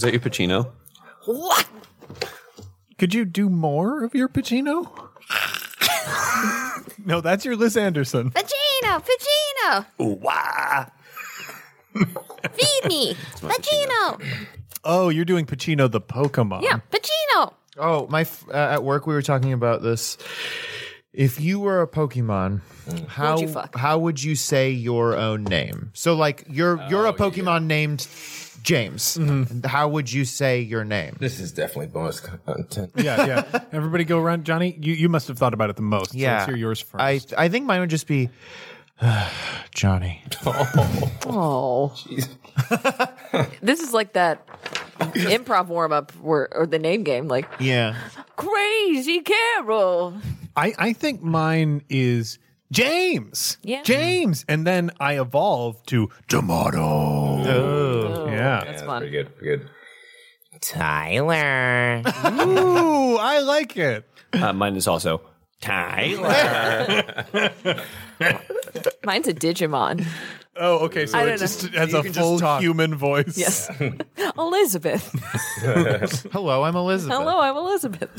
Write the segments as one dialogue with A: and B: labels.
A: Was that your Pacino?
B: What?
C: Could you do more of your Pacino? no, that's your Liz Anderson.
B: Pacino, Pacino,
A: Wah!
B: feed me, Pacino.
C: Oh, you're doing Pacino the Pokemon.
B: Yeah, Pacino.
D: Oh, my f- uh, at work we were talking about this. If you were a Pokemon, how
B: you fuck?
D: how would you say your own name? So like you're you're a Pokemon named James. And How would you say your name?
E: This is definitely bonus content.
C: yeah, yeah. Everybody go around. Johnny, you, you must have thought about it the most.
D: Yeah,
C: So let's hear yours first.
D: I I think mine would just be Johnny.
B: Oh, Jesus this is like that improv warm up where or the name game, like
D: Yeah.
B: Crazy Carol.
C: I, I think mine is James.
B: Yeah.
C: James. And then I evolved to Tomato. Oh. Yeah.
B: That's fun.
E: Pretty good. Pretty good.
D: Tyler.
C: Ooh, I like it.
A: Uh, mine is also Tyler.
B: Mine's a Digimon.
C: Oh, okay. So
B: I
C: it
B: don't
C: just
B: know.
C: has
D: You
C: a
D: can just
C: full
D: talk.
C: human voice.
B: Yes, Elizabeth.
D: Hello, I'm Elizabeth.
B: Hello, I'm Elizabeth.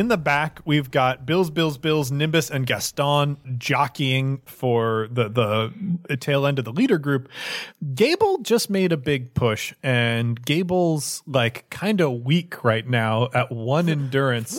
C: In the back, we've got Bills, Bills, Bills, Nimbus, and Gaston jockeying for the the tail end of the leader group. Gable just made a big push, and Gable's like kind of weak right now at one endurance.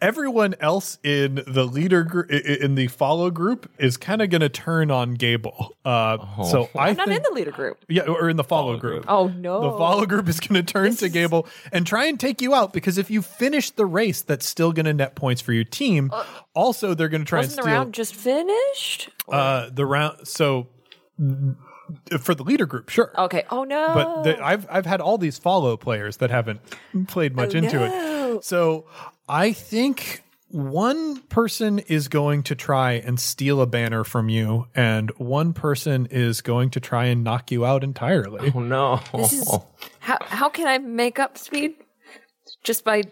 C: Everyone else in the leader group, in the follow group, is kind of going to turn on Gable. Uh, So I
B: I'm not in the leader group.
C: yeah, or in the follow, group.
B: Oh no.
C: The follow group is going to turn to Gable and try and take you out because if you finish the race, that's still going to net points for your team. also, they're going to try and
B: Wasn't
C: steal
B: the round just finished?
C: uh, the round. So for the leader group, sure.
B: Okay. Oh no.
C: But the, I've I've had all these follow players that haven't played much
B: Oh,
C: into
B: no.
C: it. So I think one person is going to try and steal a banner from you, and one person is going to try and knock you out entirely.
E: Oh no.
B: this is how how can I make up speed? Just by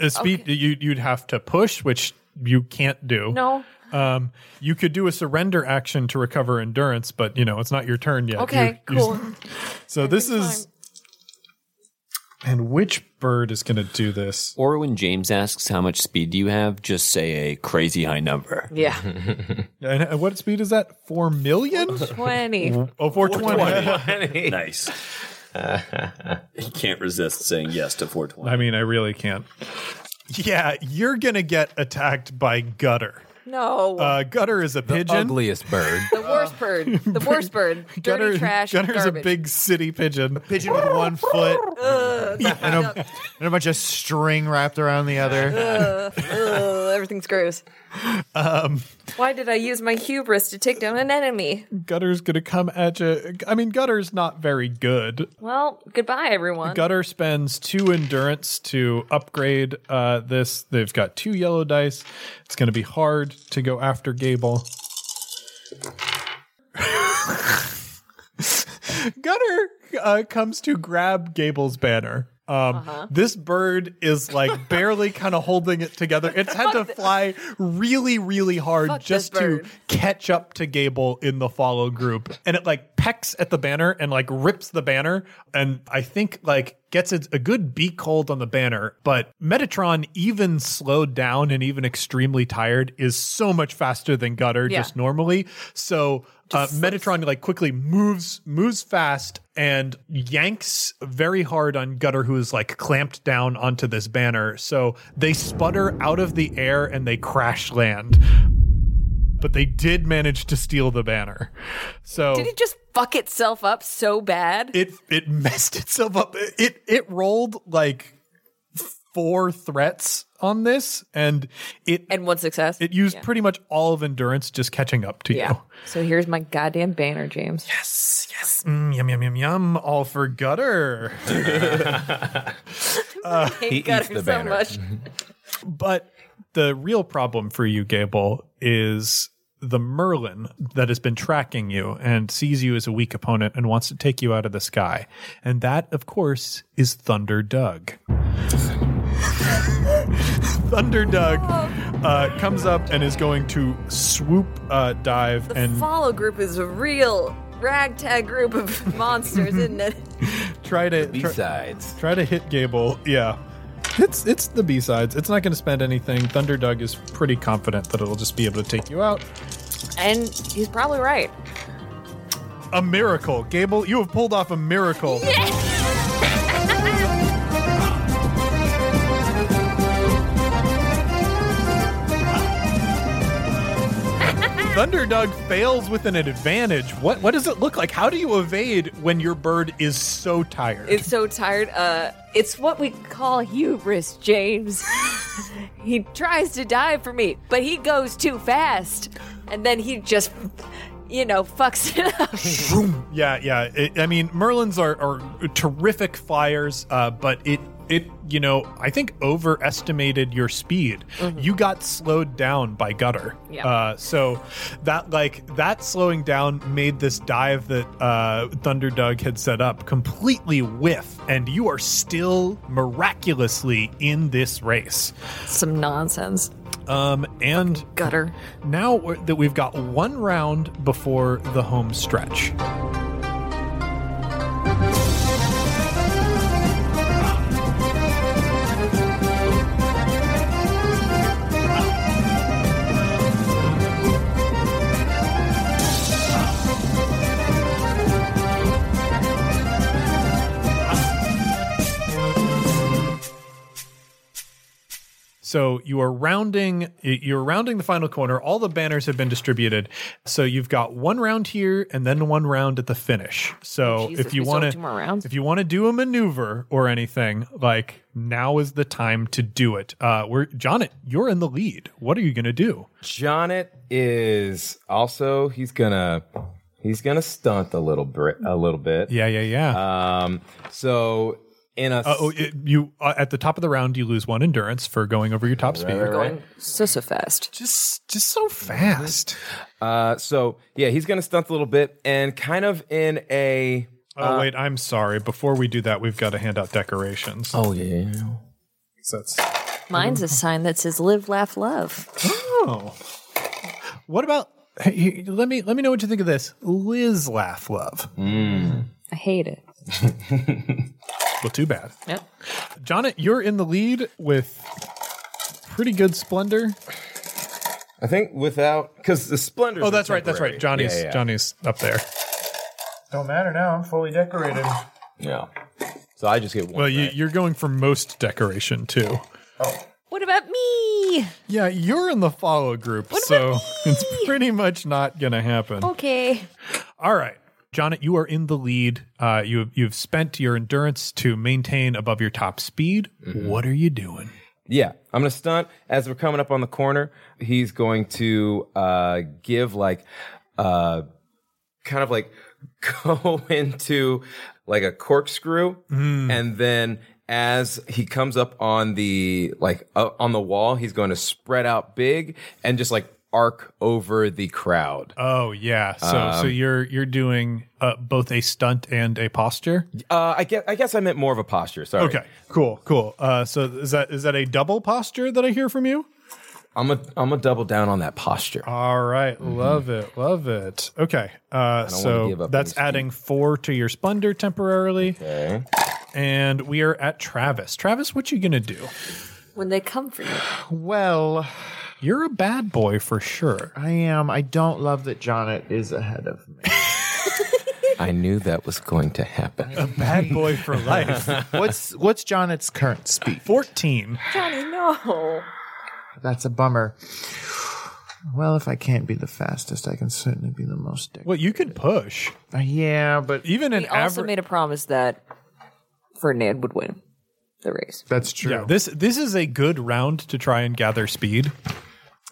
C: A speed you you'd have to push, which you can't do.
B: no.
C: Um, you could do a surrender action to recover endurance, but you know it's not your turn yet.
B: Okay.
C: You- you-
B: cool.
C: so this is, and which bird is going to do this?
A: or when James asks how much speed do you have, just say a crazy high number.
B: Yeah.
C: And and what speed is that? Four million?
B: Twenty.
C: Oh, 420.
A: nice. he can't resist saying yes to 420.
C: I mean, I really can't. Yeah, you're going to get attacked by Gutter.
B: No.
C: Uh, Gutter is a pigeon.
E: The ugliest bird.
B: the worst bird. The worst bird. Dirty
C: Gutter,
B: trash.
C: Gutter's
B: garbage.
C: a big city pigeon.
D: Pigeon with one foot and, a, and a bunch of string wrapped around the other.
B: Ugh, everything's gross.
C: Um,
B: Why did I use my hubris to take down an enemy?
C: Gutter's going to come at you. I mean, Gutter's not very good.
B: Well, goodbye, everyone.
C: Gutter spends two endurance to upgrade uh, this. They've got two yellow dice. It's going to be hard to go after Gable. Gutter uh, comes to grab Gable's banner. Um,
B: Uh-huh.
C: This bird is like barely kind of holding it together. It's had to fly really, really hard
B: Fuck
C: just to catch up to Gable in the follow group. And it like pecks at the banner and like rips the banner. And I think like gets a, a good beak hold on the banner. But Metatron, even slowed down and even extremely tired, is so much faster than Gutter
B: Yeah.
C: just normally. So uh, Metatron like quickly moves moves fast and yanks very hard on Gutter, who is like clamped down onto this banner. So they sputter out of the air and they crash land. but they did manage to steal the banner. So
B: Did it just fuck itself up so bad?
C: it it messed itself up. It it rolled like four threats on this, and it
B: and one success.
C: it used
B: Yeah.
C: pretty much all of endurance just catching up to
B: Yeah.
C: you.
B: So here's my goddamn banner, James.
C: Yes, yes. Mm, yum, yum, yum, yum. All for gutter.
E: He
B: hate Gutter
E: eats the
B: so
E: banner.
B: much.
C: But the real problem for you, Gable, is the Merlin that has been tracking you and sees you as a weak opponent and wants to take you out of the sky. And that, of course, is Thunder Doug. Thunder Doug uh, comes up and is going to swoop uh, dive
B: The
C: and
B: follow group is a real ragtag group of monsters, isn't it?
C: try to try,
E: Besides,
C: try to hit Gable. Yeah. It's it's the B sides. It's not going to spend anything. Thunder Doug is pretty confident that it'll just be able to take you out.
B: And he's probably right.
C: A miracle, Gable. You have pulled off a miracle. Thunder Doug fails with an advantage. What what does it look like? How do you evade when your bird is so tired?
B: It's so tired. Uh, it's what we call hubris, James. he tries to dive for me, but he goes too fast, and then he just, you know, fucks it up.
C: Yeah, yeah. It, I mean, Merlins are, are terrific flyers, uh, but it it you know I think overestimated your speed. You got slowed down by gutter.
B: Yeah.
C: Uh, so that like that slowing down made this dive that uh, Thunder Doug had set up completely whiff, and you are still miraculously in this race.
B: Some nonsense.
C: Um, and
B: Gutter.
C: now that we've got one round before the home stretch. So you are rounding you're rounding the final corner. All the banners have been distributed. So you've got one round here and then one round at the finish. So
B: Jesus,
C: if you
B: we still have
C: want
B: two more rounds?
C: if you want to do a maneuver or anything, like now is the time to do it. Uh we're Jonet, you're in the lead. What are you going to do?
E: Jonet is also he's gonna he's gonna stunt a little bit a little bit.
C: Yeah, yeah, yeah.
E: Um. So in a
C: Uh, oh, it, you uh, at the top of the round you lose one endurance for going over your top speed.
E: right, right.
B: Going so so fast.
C: Just just so fast.
E: uh. So yeah, he's gonna stunt a little bit and kind of in a.
C: Oh wait, I'm sorry. Before we do that, we've got to hand out decorations.
E: Oh yeah.
C: So that's
B: Mine's a sign that says "Live, Laugh, Love."
C: Oh. What about hey, let me let me know what you think of this. Liz laugh love.
B: I hate it.
C: Well, too bad.
B: Yep.
C: Jonet, you're in the lead with pretty good splendor.
E: I think without because the splendor.
C: Oh, that's right. That's right. Johnny's
E: Yeah, yeah, yeah.
C: Johnny's up there.
D: Don't matter now. I'm fully decorated.
E: Yeah. So I just get one.
C: Well, you,
E: right?
C: you're going for most decoration too. Oh.
B: What about me?
C: Yeah, you're in the follow group, so it's pretty much not gonna happen.
B: Okay.
C: All right. Jonet, you are in the lead. Uh, you you've spent your endurance to maintain above your top speed. What are you doing?
E: Yeah, I'm gonna stunt as we're coming up on the corner. He's going to uh, give like uh, kind of like go into like a corkscrew, and then as he comes up on the like uh, on the wall, he's going to spread out big and just like arc over the crowd.
C: Oh yeah. So so you're you're doing uh, both a stunt and a posture.
E: Uh, I guess I guess I meant more of a posture. Sorry.
C: Okay. Cool. Cool. Uh, so is that is that a double posture that I hear from you?
E: I'm a I'm gonna double down on that posture.
C: All right. Love it. Love it. Okay. Uh, so that's
E: any speed.
C: adding four to your splendor temporarily,
E: Okay.
C: and we are at Travis. Travis, what you gonna do?
B: When they come for you.
D: Well,
C: You're a bad boy for sure.
D: I am. I don't love that Jonet is ahead of me.
E: I knew that was going to happen.
C: A bad boy for life.
D: what's what's Jonet's current speed?
C: Fourteen.
B: Johnny, no.
D: That's a bummer. Well, if I can't be the fastest, I can certainly be the most. Dick.
C: Well, you could push.
D: Uh, yeah, but
C: Even an
B: He also
C: average.
B: made a promise that Ferdinand would win the race.
D: that's true.
C: Yeah, this this is a good round to try and gather speed.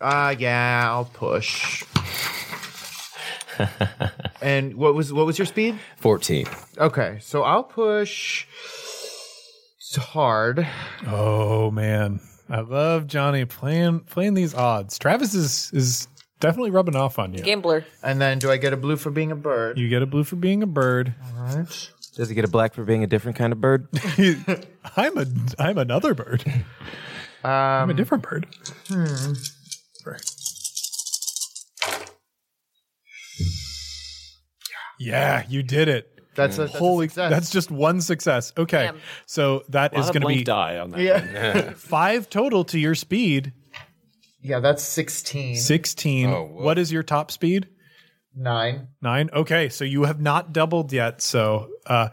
D: Uh yeah, I'll push. and what was what was your speed?
E: 14.
D: Okay, so I'll push s- hard.
C: Oh man, I love Johnny playing playing these odds. Travis is is definitely rubbing off on you.
B: Gambler.
D: And then do I get a blue for being a bird?
C: You get a blue for being a bird.
D: Right.
E: Does he get a black for being a different kind of bird?
C: I'm a I'm another bird. I'm a different bird. Yeah, you did it.
D: That's a that's a
C: Holy,
D: success.
C: that's just one success. Okay,
B: Damn.
C: so that
A: A
C: is going to be
A: die on that.
D: yeah.
C: five total to your speed.
D: yeah, that's 16.
E: Oh,
C: 16.
E: whoa.
C: what is your top speed?
D: 9.
C: Nine. Okay, so you have not doubled yet. So uh,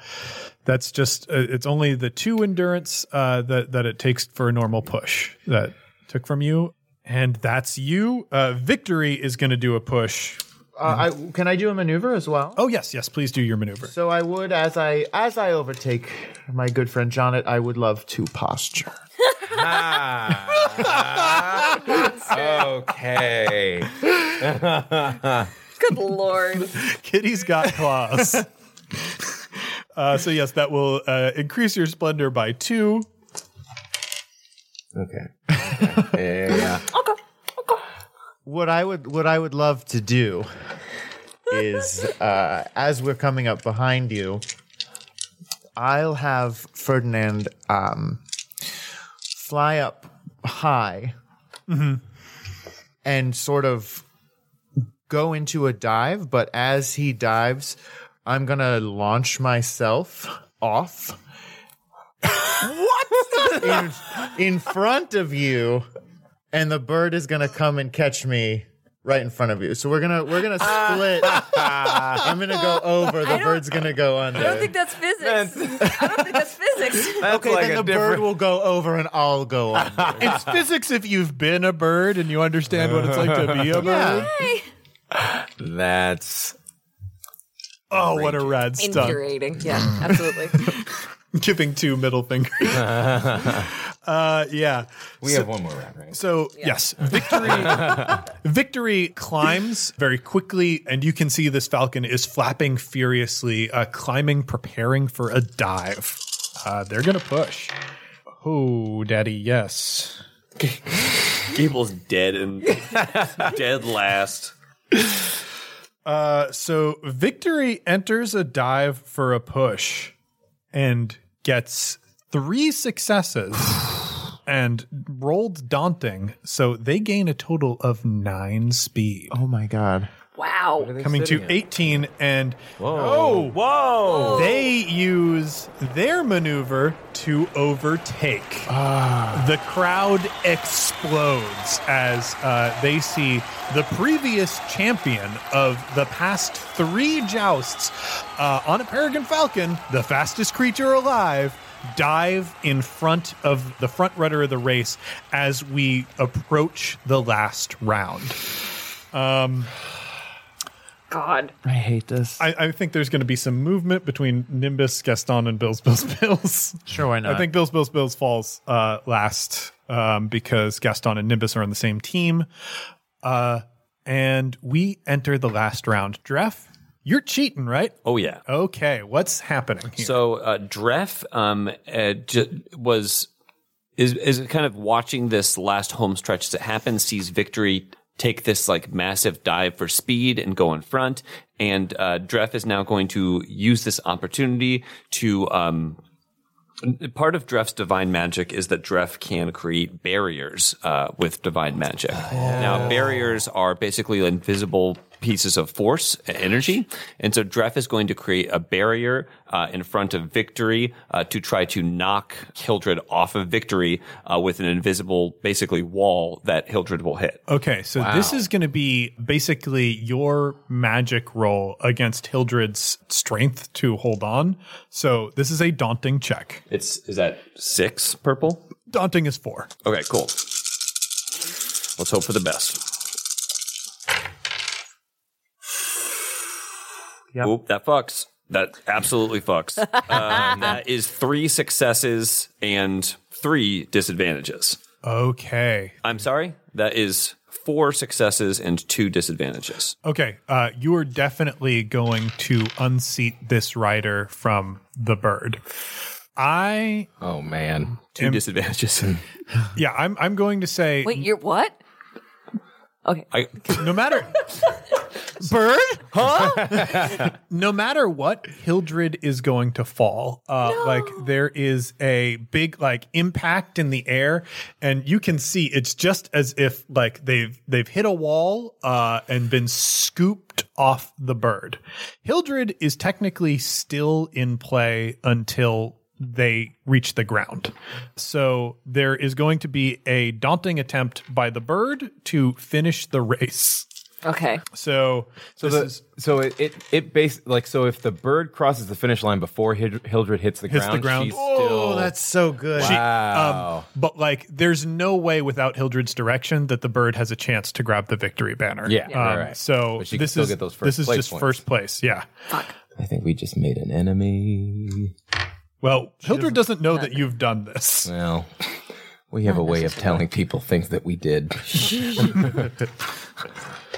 C: that's just uh, it's only the two endurance uh, that that it takes for a normal push that took from you, and that's you. Uh, Victory is going to do a push.
D: Uh, I, can I do a maneuver as well?
C: Oh yes, yes. Please do your maneuver.
D: So I would, as I as I overtake my good friend Jonet, I would love to posture.
E: okay.
B: Good lord.
C: Kitty's got claws. uh, so yes, that will uh, increase your splendor by two.
E: Okay. Yeah, yeah, yeah.
D: What I would what I would love to do is uh, as we're coming up behind you, I'll have Ferdinand um, fly up high and sort of go into a dive. But as he dives, I'm gonna launch myself off. what? in, in front of you and the bird is gonna come and catch me right in front of you. So we're gonna we're gonna split. I'm gonna go over. The bird's gonna go under.
B: I don't think that's physics. I don't think that's physics.
E: That's
D: okay,
E: like
D: then
E: a
D: the bird will go over and I'll go under.
C: It's physics if you've been a bird and you understand what it's like to be a bird.
B: Hey.
E: That's
C: Oh, what a rad stuff.
B: Infuriating. Yeah, absolutely.
C: Giving two middle fingers. uh, yeah.
E: we have one more round, right?
C: So yes, victory. victory climbs very quickly, and you can see this falcon is flapping furiously, uh, climbing, preparing for a dive. Uh, they're gonna push. Oh, daddy, yes.
A: Gable's dead and dead last.
C: Uh, so victory enters a dive for a push, and gets three successes. And rolled daunting, so they gain a total of nine speed.
D: oh my god.
B: Wow.
C: coming to 18 and oh
A: Whoa!
C: they use their maneuver to overtake. The crowd explodes as uh, they see the previous champion of the past three jousts uh, on a peregrine falcon the fastest creature alive dive in front of the front runner of the race as we approach the last round
B: God.
D: I hate this.
C: I, I think there's going to be some movement between Nimbus, Gaston, and Bills, Bills, Bills.
D: Sure, why not?
C: I think Bills, Bills, Bills falls uh, last um, because Gaston and Nimbus are on the same team. Uh, and we enter the last round. Dreff, you're cheating, right?
A: Oh yeah.
C: Okay, what's happening here?
A: So uh, Dreff um, uh, j- was is is kind of watching this last home stretch as it happens. Sees victory take this like massive dive for speed and go in front, and uh, Dreff is now going to use this opportunity to. Um, Part of Dref's divine magic is that Dref can create barriers uh, with divine magic. Now, barriers are basically invisible pieces of force, energy, and so Dreff is going to create a barrier uh, in front of Victory uh, to try to knock Hildred off of Victory uh, with an invisible, basically wall that Hildred will hit.
C: okay, so this is going to be basically your magic roll against Hildred's strength to hold on. So this is a daunting check.
A: It's is that six purple?
C: Daunting is four.
A: Okay, cool. Let's hope for the best. Oop, that fucks. That absolutely fucks. uh, that is three successes and three disadvantages.
C: Okay.
A: I'm sorry. That is four successes and two disadvantages.
C: Okay. Uh, you are definitely going to unseat this rider from the bird. I
E: Oh man.
A: Two disadvantages.
C: yeah, I'm I'm going to say
B: Wait, you're what? Okay.
A: I,
C: no matter bird? Huh? No matter what hildred is going to fall. Uh like there is a big like impact in the air and you can see it's just as if like they've they've hit a wall uh and been scooped off the bird. Hildred is technically still in play until they reach the ground. So there is going to be a daunting attempt by the bird to finish the race.
B: Okay.
C: So,
E: So
C: this
E: the,
C: is
E: so it it, it base like so if the bird crosses the finish line before Hid- Hildred hits the
C: Hits the
E: ground,
C: ground.
E: she's
D: Oh,
E: still
D: that's so good.
E: wow.
C: um, but like there's no way without Hildred's direction that the bird has a chance to grab the victory banner.
E: Yeah,
C: Um,
E: right, right.
C: So
E: she
C: this
E: still
C: is
E: get those first
C: this is just
E: points.
C: first place. Yeah. Fuck.
E: I think we just made an enemy.
C: Well, Hildred doesn't know that you've done this.
E: Well, we have a way of telling people things that we did.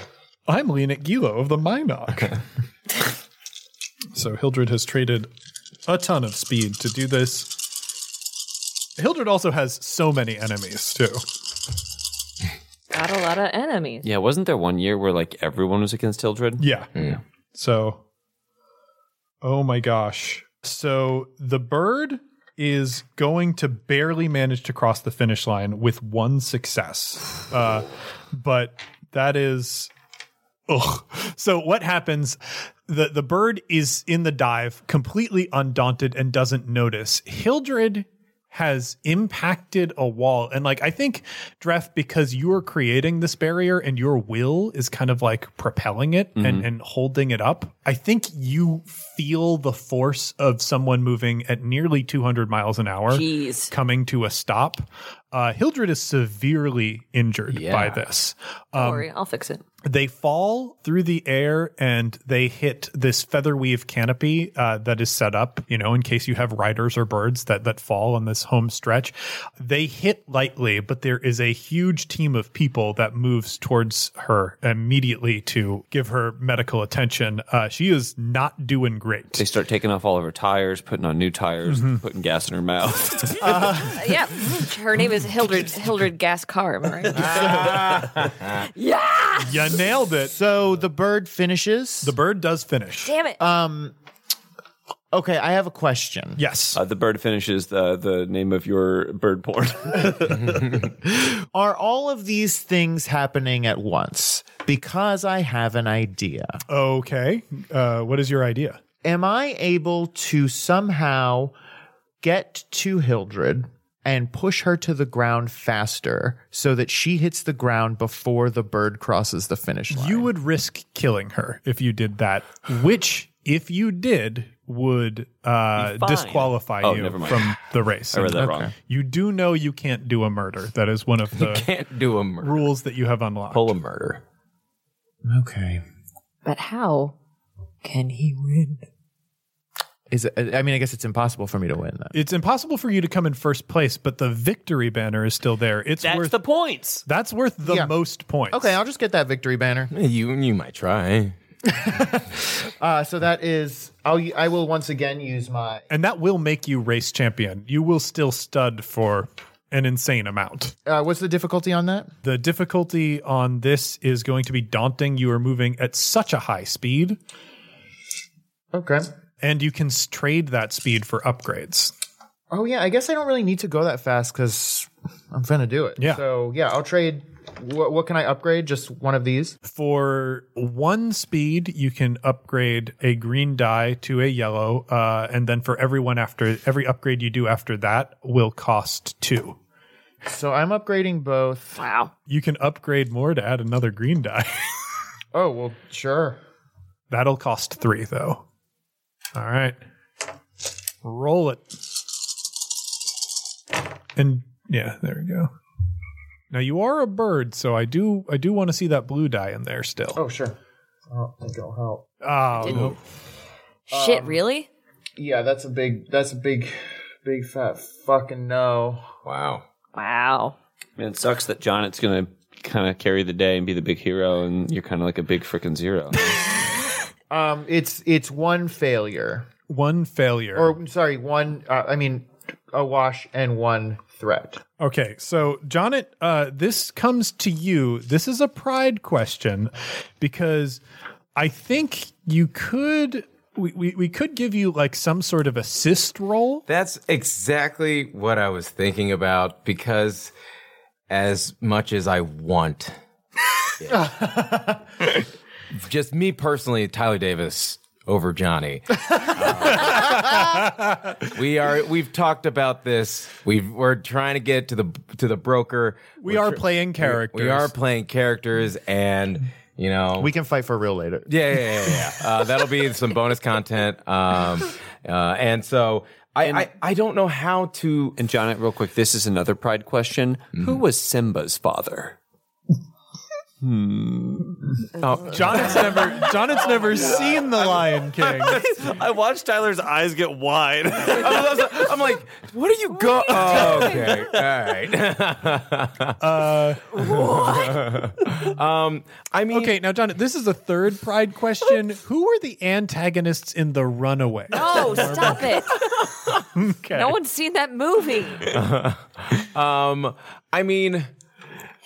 C: I'm Leonic Gilo of the Minoc. so Hildred has traded a ton of speed to do this. Hildred also has so many enemies too.
B: Got a lot of enemies.
A: yeah, wasn't there one year where like everyone was against Hildred?
C: Yeah. So, oh my gosh. So the bird is going to barely manage to cross the finish line with one success. Uh, but that is. Ugh. So what happens? The the bird is in the dive, completely undaunted and doesn't notice. Hildred has impacted a wall. And like I think, Dref, because you're creating this barrier and your will is kind of like propelling it and, and holding it up, I think you feel the force of someone moving at nearly 200 miles an hour
B: Jeez.
C: coming to a stop. Uh, Hildred is severely injured by
E: Yeah.
C: this.
B: Don't worry, I'll fix it.
C: They fall through the air and they hit this feather weave canopy uh, that is set up, you know, in case you have riders or birds that, that fall on this home stretch. They hit lightly, but there is a huge team of people that moves towards her immediately to give her medical attention. Uh, she is not doing great.
A: They start taking off all of her tires, putting on new tires, putting gas in her mouth.
B: Uh, yeah. Her name is Hildred Hildred Gas Car, am I right? yeah.
C: You nailed it.
D: so the bird finishes.
C: The bird does finish.
B: Damn it. Um.
D: Okay, I have a question.
C: Yes.
A: uh, the bird finishes the the name of your bird porn.
D: Are all of these things happening at once? Because I have an idea.
C: Okay. Uh, what is your idea?
D: Am I able to somehow get to Hildred and push her to the ground faster so that she hits the ground before the bird crosses the finish line?
C: You would risk killing her if you did that, which, if you did, would uh, disqualify
A: Oh,
C: you from the race.
A: I read that wrong.
C: You do know you can't do a murder. That is one of the
E: Can't do a murder.
C: rules that you have unlocked.
E: Pull a murder.
D: okay.
B: but how can he win?
D: Is it, I mean, I guess it's impossible for me to win then.
C: It's impossible for you to come in first place, but the victory banner is still there. It's
A: That's
C: worth
A: the points.
C: that's worth the
D: Yeah.
C: most points.
D: Okay, I'll just get that victory banner.
E: You you might try.
D: Uh, so that is, I'll, I will once again use my.
C: and that will make you race champion. You will still stud for an insane amount.
D: Uh, what's the difficulty on that?
C: The difficulty on this is going to be daunting. You are moving at such a high speed,
D: Okay.
C: And you can trade that speed for upgrades.
D: Oh yeah, I guess I don't really need to go that fast because I'm gonna do it.
C: Yeah.
D: So yeah, I'll trade. What, what can I upgrade? Just one of these.
C: For one speed, you can upgrade a green die to a yellow, uh, and then for everyone after every upgrade you do after that will cost two.
D: So I'm upgrading both.
B: Wow.
C: You can upgrade more to add another green die.
D: Oh well, sure.
C: That'll cost three, though. All right. Roll it. And yeah, there we go. Now you are a bird, so I do I do want to see that blue die in there still.
D: Oh sure. Oh, I think it'll help.
C: Oh, no.
B: Shit, um, really?
D: Yeah, that's a big. That's a big, big fat fucking no.
E: Wow.
B: Wow.
A: Man, it sucks that John it's gonna kind of carry the day and be the big hero, and you're kind of like a big freaking zero.
D: Um, it's it's one failure,
C: One failure.
D: or sorry, one. Uh, I mean, a wash and one threat.
C: Okay, so Jonet, uh, this comes to you. This is a pride question because I think you could. We, we, we could give you like some sort of assist role.
E: That's exactly what I was thinking about because as much as I want it, just me personally, Tyler Davis over Johnny. Uh, we are we've talked about this. We've we're trying to get to the to the broker.
C: We are playing characters.
E: We are playing characters and you know
D: We can fight for real later.
E: yeah, yeah, yeah, yeah. Uh, that'll be some bonus content. Um, uh, and so I, I, I don't know how to.
A: and John, real quick, this is another pride question. Who was Simba's father?
C: Jonet's never Jonet's never seen the Lion King.
A: I watched Tyler's eyes get wide.
E: I'm, I'm like, what are you go? Oh, okay, all right. um, I mean,
C: Okay, now John, this is a third pride question. Who were the antagonists in The Runaway?
B: No, stop it.
C: Okay.
B: No one's seen that movie.
E: Um, I mean,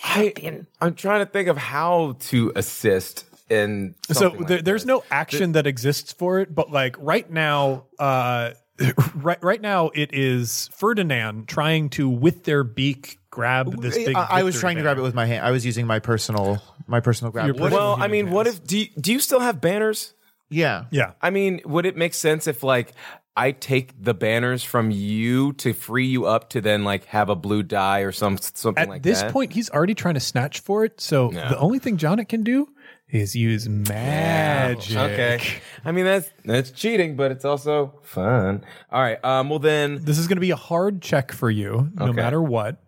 E: I, I'm trying to think of how to assist in.
C: so
E: something like
C: there's
E: this.
C: no action that exists for it, but like right now, uh, right right now, it is Ferdinand trying to with their beak grab this big.
D: I, I was
C: victory
D: trying to grab it with my hand. I was using my personal my personal grab.
C: Your
D: What if-
C: personal-
E: Well, I mean, what if do you, do you still have banners?
D: yeah.
C: Yeah.
E: I mean, would it make sense if like I take the banners from you to free you up to then like have a blue die or some something
C: At
E: like that.
C: At this point, he's already trying to snatch for it. So the only thing Jonet can do is use magic.
E: Okay. I mean that's that's cheating, but it's also fun. All right. Um. Well then.
C: This is going to be a hard check for you, no
E: Okay.
C: matter what.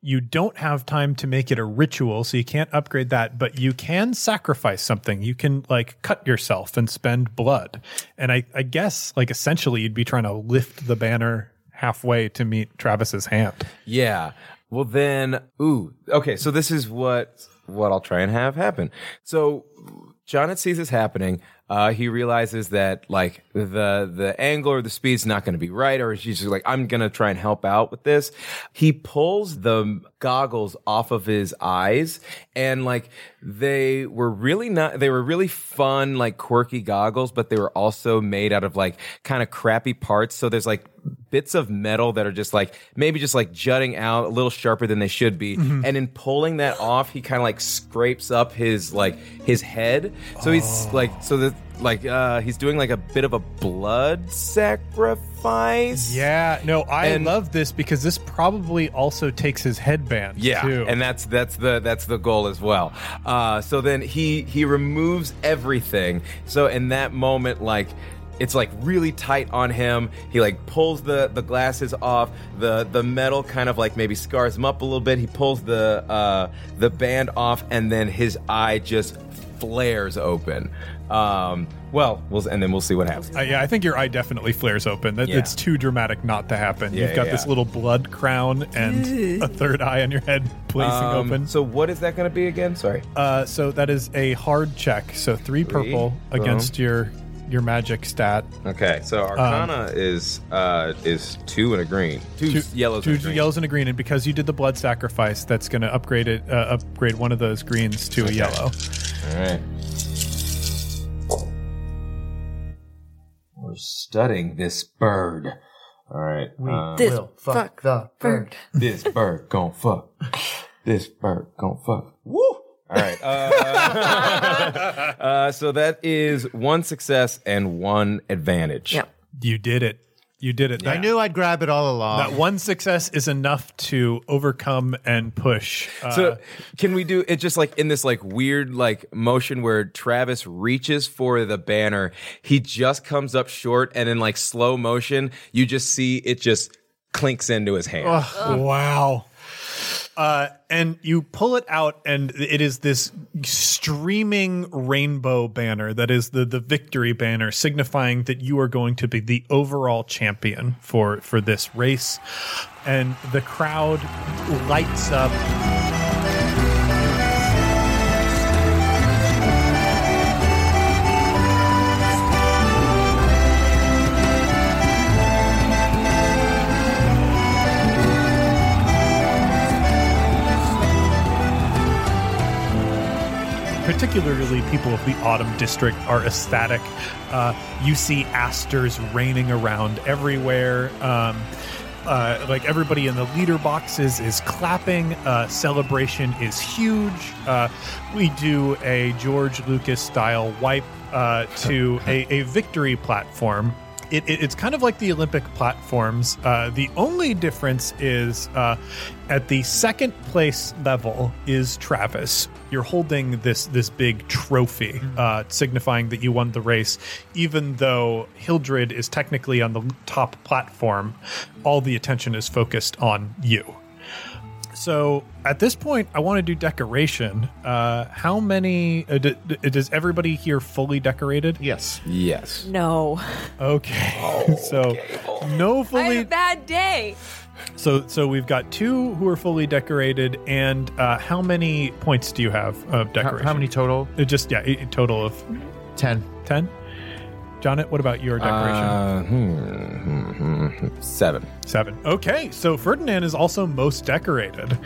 C: You don't have time to make it a ritual, so you can't upgrade that, but you can sacrifice something. You can like cut yourself and spend blood. And I, I guess like essentially you'd be trying to lift the banner halfway to meet Travis's hand.
E: Yeah. Well then. Ooh. Okay. So this is what what I'll try and have happen. So Jonet sees this happening. Uh, he realizes that like the the angle or the speed's not going to be right, or he's just like, I'm going to try and help out with this. He pulls the goggles off of his eyes, and like they were really not, they were really fun, like quirky goggles, but they were also made out of like kind of crappy parts. So there's like bits of metal that are just like maybe just like jutting out a little sharper than they should be. And in pulling that off, he kind of like scrapes up his like his head. So he's like so that like uh he's doing like a bit of a blood sacrifice.
C: Yeah, no, I
E: And-
C: love this because this probably also takes his headband.
E: Yeah,
C: too.
E: and that's that's the that's the goal as well. Uh, so then he he removes everything. So in that moment, like it's like really tight on him. He like pulls the the glasses off. The the metal kind of like maybe scars him up a little bit. He pulls the uh, the band off, and then his eye just flares open. Um, well, we'll and then we'll see what happens.
C: Uh, yeah, I think your eye definitely flares open. That,
E: Yeah.
C: It's too dramatic not to happen.
E: Yeah,
C: You've got
E: yeah,
C: this little blood crown and a third eye on your head placing
E: Um,
C: open.
E: So what is that going to be again? Sorry.
C: Uh, so that is a hard check. So three, purple
E: Boom.
C: against your your magic stat.
E: Okay, so Arcana is uh is two and a green, two,
C: Two
E: yellows,
C: two
E: and a green.
C: yellows and a green, and because you did the blood sacrifice, that's going to upgrade it. Uh, upgrade one of those greens to a yellow.
E: All right. We're studying this bird. All right. uh,
B: This
D: fuck the
B: bird.
E: this bird gon' fuck. This bird gon' fuck. Woo! All right. Uh, uh, so that is one success and one advantage.
B: Yeah.
C: You did it. You did it.
D: I
C: That,
D: knew I'd grab it all along.
C: that one success is enough to overcome and push. Uh,
E: So can we do it just like in this like weird like motion where Travis reaches for the banner, he just comes up short and in like slow motion, you just see it just clinks into his hand.
C: wow. Uh, and you pull it out, and it is this streaming rainbow banner that is the the victory banner, signifying that you are going to be the overall champion for for this race. And the crowd lights up. Particularly people of the Autumn District are ecstatic. Uh, you see asters raining around everywhere. Um, uh, like everybody in the leader boxes is clapping. Uh, celebration is huge. Uh, we do a George Lucas style wipe uh, to a, a victory platform it, it, it's kind of like the Olympic platforms. Uh, the only difference is uh, at the second place level is Travis. You're holding this this big trophy, uh, signifying that you won the race. Even though Hildred is technically on the top platform, all the attention is focused on you. So at this point, I want to do decoration. Uh, how many? Uh, d- d- does everybody here fully decorated?
D: Yes.
E: Yes.
B: No.
C: Okay. so no
B: I
C: fully.
B: had a bad day.
C: So so we've got two who are fully decorated, and uh, how many points do you have of decoration?
D: how many total?
C: Uh, Just yeah, a a total of
D: Ten.
C: ten. Jonet, what about your decoration?
E: Uh, hmm, hmm, hmm, seven.
C: Seven. Okay, so Ferdinand is also most decorated.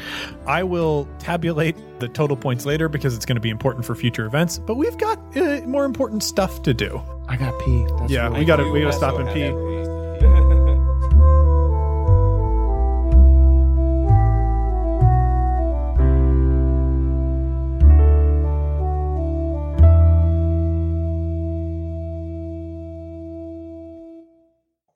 C: I will tabulate the total points later because it's going to be important for future events. But we've got uh, more important stuff to do.
D: I got pee. That's
C: yeah,
D: really
C: we got to
E: You
C: we got to stop and
E: have
C: pee.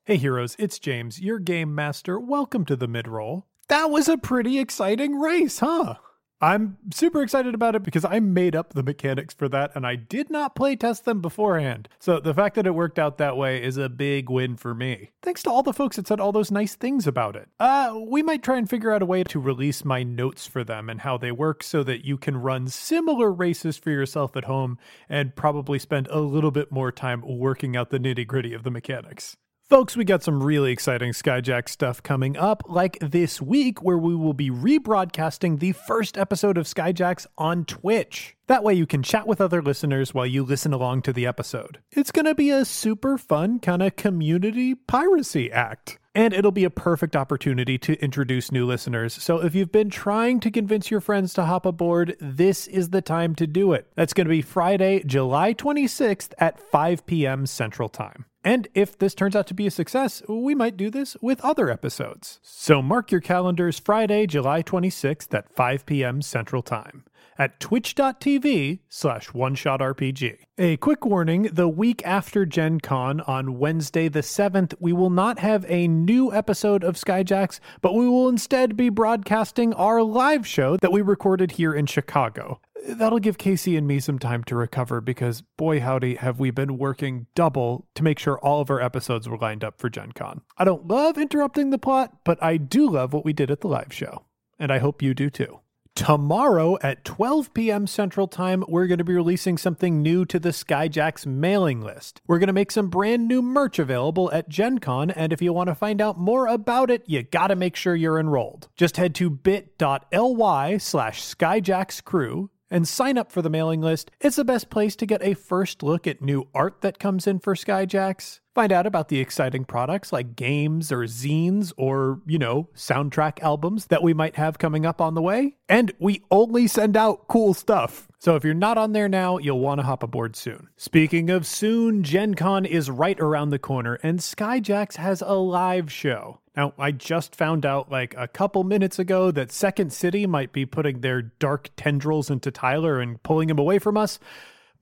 C: Hey heroes, it's James, your game master. Welcome to the mid-roll. That was a pretty exciting race, huh? I'm super excited about it because I made up the mechanics for that and I did not play test them beforehand. So the fact that it worked out that way is a big win for me. Thanks to all the folks that said all those nice things about it. Uh, we might try and figure out a way to release my notes for them and how they work so that you can run similar races for yourself at home and probably spend a little bit more time working out the nitty gritty of the mechanics. Folks, we got some really exciting Skyjack stuff coming up, like this week, where we will be rebroadcasting the first episode of Skyjacks on Twitch. That way, you can chat with other listeners while you listen along to the episode. It's going to be a super fun kind of community piracy act. And it'll be a perfect opportunity to introduce new listeners. So if you've been trying to convince your friends to hop aboard, this is the time to do it. That's going to be Friday, July 26th at 5 p.m. Central Time. And if this turns out to be a success, we might do this with other episodes. So mark your calendars Friday, July 26th at 5 p.m. Central Time at twitch.tv slash one shot RPG. A quick warning the week after Gen Con on Wednesday the 7th, we will not have a new episode of Skyjacks, but we will instead be broadcasting our live show that we recorded here in Chicago. That'll give Casey and me some time to recover because, boy howdy, have we been working double to make sure all of our episodes were lined up for Gen Con. I don't love interrupting the plot, but I do love what we did at the live show. And I hope you do too. Tomorrow at 12 p.m. Central Time, we're going to be releasing something new to the Skyjacks mailing list. We're going to make some brand new merch available at Gen Con, and if you want to find out more about it, you got to make sure you're enrolled. Just head to bit.ly slash skyjackscrew and sign up for the mailing list. It's the best place to get a first look at new art that comes in for Skyjacks. Find out about the exciting products like games or zines or, you know, soundtrack albums that we might have coming up on the way. And we only send out cool stuff. So if you're not on there now, you'll want to hop aboard soon. Speaking of soon, Gen Con is right around the corner and Skyjacks has a live show. Now, I just found out like a couple minutes ago that Second City might be putting their dark tendrils into Tyler and pulling him away from us.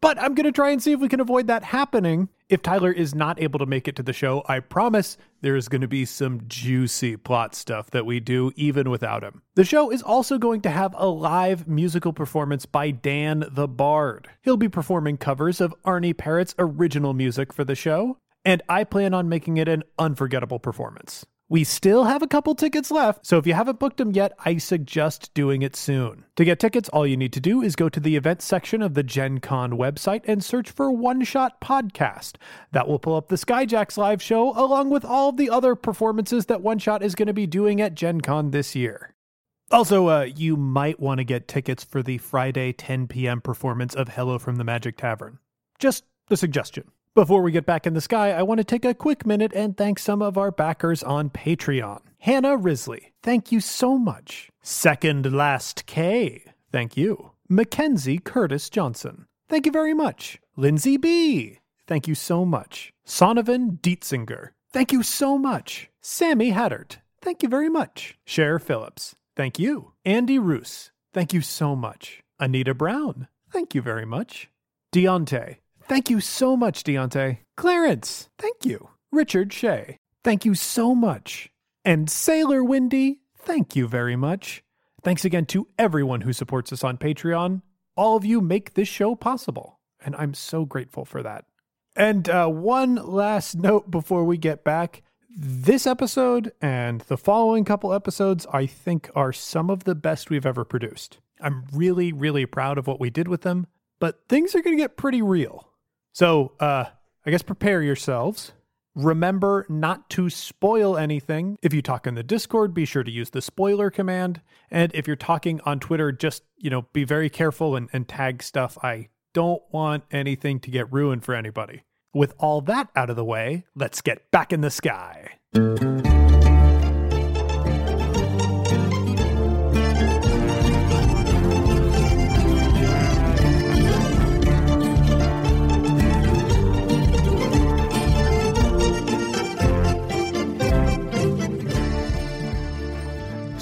C: But I'm going to try and see if we can avoid that happening. If Tyler is not able to make it to the show, I promise there's going to be some juicy plot stuff that we do even without him. The show is also going to have a live musical performance by Dan the Bard. He'll be performing covers of Arnie Parrott's original music for the show, and I plan on making it an unforgettable performance. We still have a couple tickets left, so if you haven't booked them yet, I suggest doing it soon. To get tickets, all you need to do is go to the events section of the Gen Con website and search for One Shot Podcast. That will pull up the Skyjacks live show along with all of the other performances that One Shot is going to be doing at Gen Con this year. Also, uh, you might want to get tickets for the Friday 10 p.m. performance of Hello from the Magic Tavern. Just a suggestion. Before we get back in the sky, I want to take a quick minute and thank some of our backers on Patreon. Hannah Risley, thank you so much. Second Last K, thank you. Mackenzie Curtis Johnson, thank you very much. Lindsay B, thank you so much. Sonovan Dietzinger, thank you so much. Sammy Hattert, thank you very much. Cher Phillips, thank you. Andy Roos, thank you so much. Anita Brown, thank you very much. Deontay, thank you so much, Deontay. Clarence, thank you. Richard Shea, thank you so much. And Sailor Windy, thank you very much. Thanks again to everyone who supports us on Patreon. All of you make this show possible, and I'm so grateful for that. And uh, one last note before we get back. This episode and the following couple episodes, I think, are some of the best we've ever produced. I'm really, really proud of what we did with them, but things are going to get pretty real. So, uh, I guess prepare yourselves. Remember not to spoil anything. If you talk in the Discord, be sure to use the spoiler command. And if you're talking on Twitter, just, you know, be very careful and, and tag stuff. I don't want anything to get ruined for anybody. With all that out of the way, let's get back in the sky.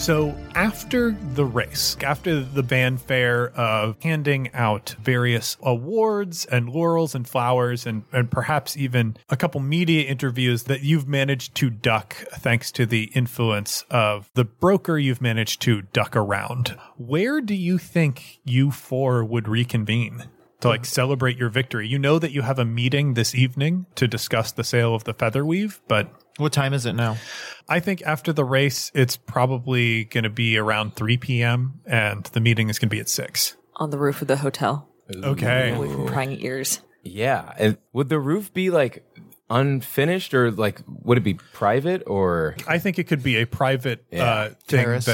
C: So after the race, after the fanfare of handing out various awards and laurels and flowers and, and perhaps even a couple media interviews that you've managed to duck thanks to the influence of the broker you've managed to duck around, where do you think you four would reconvene? To like celebrate your victory. You know that you have a meeting this evening to discuss the sale of the Featherweave, but
D: What time is it now?
C: I think after the race, it's probably going to be around 3 p.m. and the meeting is going to be at 6.
B: on the roof of the hotel.
C: Okay.
B: Away from prying ears.
E: Yeah. And would the roof be like unfinished or like would it be private or
C: I think it could be a private uh, thing
D: Terrace.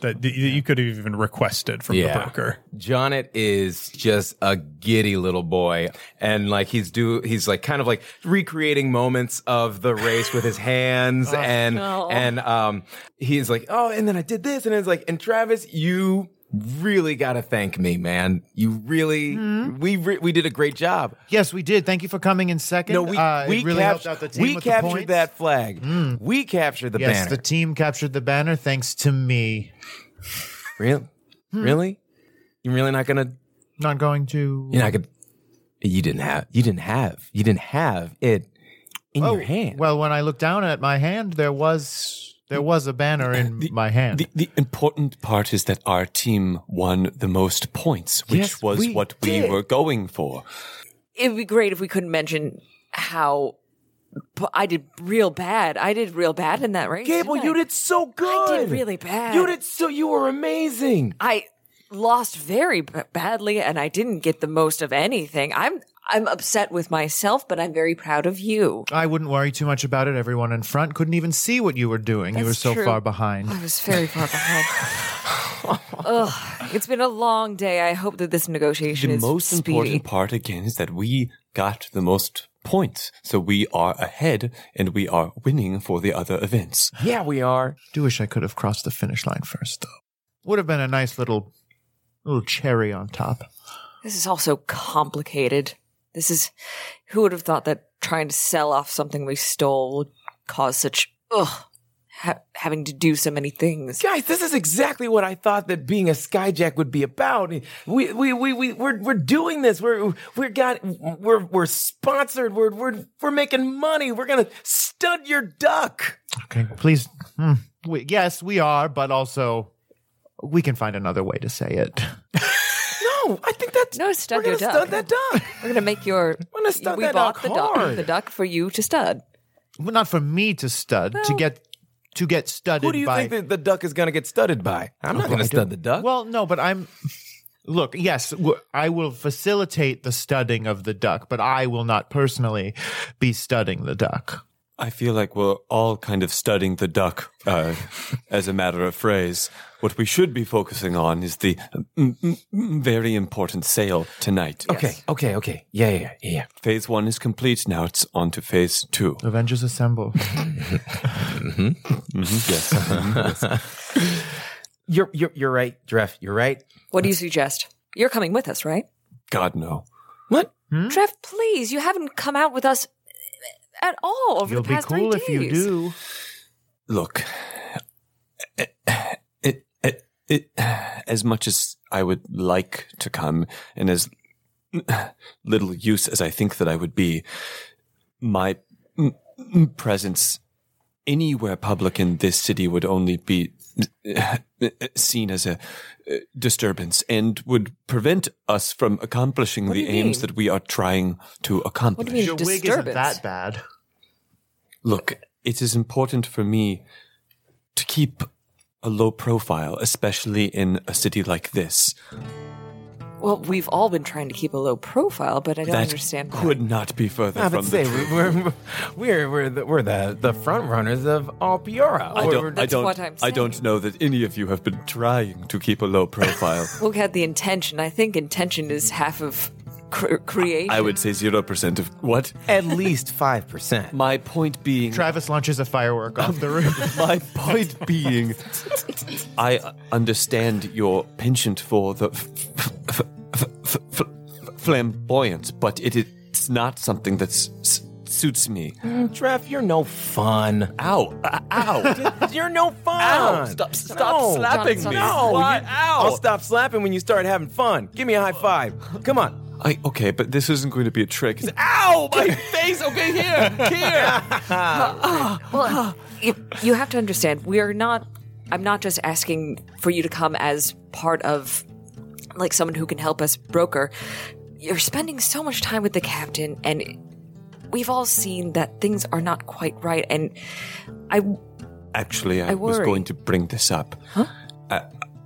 C: that, that that you could have even requested from the broker.
E: Jonet is just a giddy little boy. And like he's do he's like kind of like recreating moments of the race with his hands and
B: no.
E: and um he's like, Oh, and then I did this, and it's like, and Travis, you really gotta thank me, man. You really we re- we did a great job.
D: Yes, we did. Thank you for coming in second.
E: No, we
D: Uh,
E: we
D: really
E: capt-
D: helped out the team
E: we captured that flag. We captured the
D: Yes,
E: banner.
D: the team captured the banner thanks to me.
E: Really?
D: Hmm.
E: Really? You're really not gonna
D: Not going to.
E: You're not gonna. You didn't have. You didn't have. You didn't have it in
D: Oh,
E: your hand.
D: Well, when I looked down at my hand, there was there was a banner in my hand.
A: The, the important part is that our team won the most points, which
E: Yes,
A: was
E: we
A: what we were going for.
B: It'd be great if we couldn't mention how I did real bad. I did real bad in that race.
E: Gable, you
B: I?
E: did so good.
B: I did really bad.
E: You did so. You were amazing.
B: I lost very b- badly and I didn't get the most of anything. I'm I'm upset with myself, but I'm very proud of you.
D: I wouldn't worry too much about it. Everyone in front couldn't even see what you were doing. you were so
B: true.
D: far behind.
B: I was very far behind. Ugh, it's been a long day. I hope that this negotiation
A: The
B: is
A: most
B: speedy.
A: important part again is that we got the most points. So we are ahead and we are winning for the other events.
E: Yeah, we are.
D: do wish I could have crossed the finish line first, though. Would have been a nice little little cherry on top.
B: This is also complicated. This is who would have thought that trying to sell off something we stole would cause such ugh ha- having to do so many things.
E: Guys, this is exactly what I thought that being a skyjack would be about. We we we we we're we're doing this. We're we're got we're we're sponsored. We're we're we're making money. We're gonna stud your duck.
D: Okay, please. Hmm. We, yes, we are, but also we can find another way to say it.
E: No, I think that's
B: No, stud
E: we're gonna
B: your duck.
E: stud that duck.
B: We're gonna make your.
E: We're gonna stud
B: we
E: that
B: bought
E: duck
B: the duck, the duck for you to stud.
D: well, not for me to stud, to get to get studded
E: Who do you
D: by
E: think that the duck is going to get studded by? I'm not oh, going to stud the duck.
D: Well, no, but I'm. Look, yes, w- I will facilitate the studding of the duck, but I will not personally be studding the duck.
A: I feel like we're all kind of studying the duck uh, as a matter of phrase. What we should be focusing on is the mm, mm, mm, very important sale tonight.
E: okay, okay, okay. Yeah, yeah, yeah, yeah.
A: Phase one is complete. Now it's on to phase two.
D: Avengers Assemble.
A: Yes.
E: You're you're you're right, Dreff. You're right.
B: What do you suggest? You're coming with us, right?
A: God, no.
E: What?
B: Trev, please, you haven't come out with us at all over
D: You'll
B: the
D: be
B: past
D: cool
B: three
D: if you do.
A: Look, it, it, it, it, as much as I would like to come and as little use as I think that I would be, my presence anywhere public in this city would only be seen as a disturbance and would prevent us from accomplishing
B: What
A: the aims
B: mean?
A: that we are trying to accomplish.
B: What do you mean
D: Your wig isn't that bad.
A: Look, it is important for me to keep a low profile, especially in a city like this.
B: Well, we've all been trying to keep a low profile, but I don't
A: that
B: understand. why.
A: could not be further
E: I
A: from
E: would
A: the
E: say
A: truth.
E: we're we're we're we're the, we're the the front runners of all Piora.
A: I don't, I
B: that's
A: don't,
B: what I'm
A: I don't
B: saying.
A: know that any of you have been trying to keep a low profile.
B: Look at the intention. I think intention is half of cr- creation.
A: I would say 0% of what?
E: At least five percent.
A: My point being,
D: Travis launches a firework off the roof.
A: my point being, I understand your penchant for the f- f- f- f- f- flamboyance, but it is not something that s- s- suits me.
E: Treff, you're no fun.
A: Ow! uh, Ow!
E: You're no fun.
A: Ow! Stop! Stop
E: No.
A: slapping
B: Stop,
A: me!
E: No,
A: What?
E: you-
A: Ow!
E: I'll stop slapping when you start having fun. Give me a high five. Come on.
A: I, okay, but this isn't going to be a trick. It's- Ow! My face! Okay, here! Here!
B: Well, uh, you, you have to understand, we are not. I'm not just asking for you to come as part of, like, someone who can help us broker. You're spending so much time with the captain, and we've all seen that things are not quite right. And I,
A: Actually, I,
B: I
A: was
B: worry.
A: going to bring this up. Huh? I,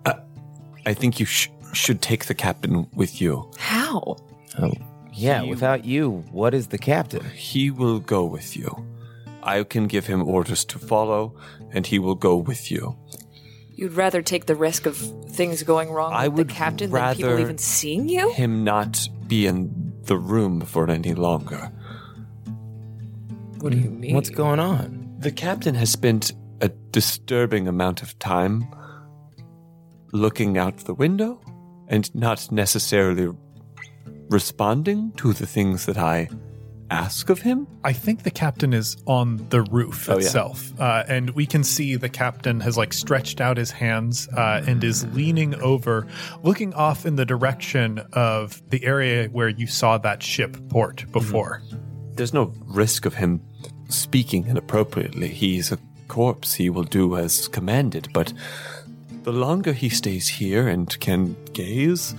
A: I, I think you sh- should take the captain with you.
B: how?
E: Oh, Yeah, without you, what is the captain?
A: He will go with you. I can give him orders to follow, and he will go with you.
B: You'd rather take the risk of things going wrong
A: I
B: with
A: would
B: the captain than people even seeing you?
A: Him not be in the room for any longer.
B: What do you mean?
E: What's going on?
A: The captain has spent a disturbing amount of time looking out the window and not necessarily responding to the things that I ask of him.
C: I think the captain is on the roof
A: Oh, yeah.
C: itself, uh, and we can see the captain has like stretched out his hands uh, and is leaning over, looking off in the direction of the area where you saw that ship port before.
A: There's no risk of him speaking inappropriately. He's a corpse. He will do as commanded, but the longer he stays here and can gaze,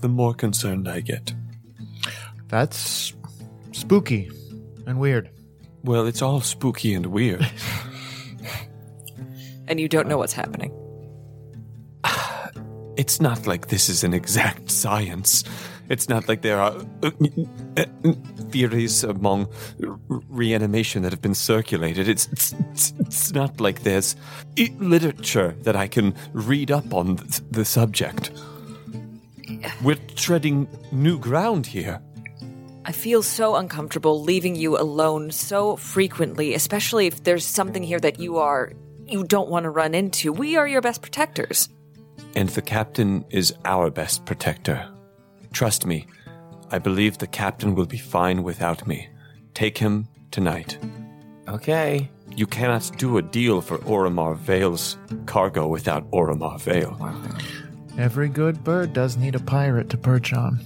A: the more concerned I get.
D: That's spooky and weird.
A: Well, it's all spooky and weird.
B: and you don't know what's happening.
A: it's not like this is an exact science. It's not like there are uh, uh, theories among reanimation that have been circulated. It's, it's, it's, it's not like there's literature that I can read up on th- the subject. We're treading new ground here.
B: I feel so uncomfortable leaving you alone so frequently, especially if there's something here that you are you don't want to run into. We are your best protectors.
A: And the captain is our best protector. Trust me, I believe the captain will be fine without me. Take him tonight.
E: Okay.
A: You cannot do a deal for Oromar Vale's cargo without Oromar Vale.
D: Every good bird does need a pirate to perch on.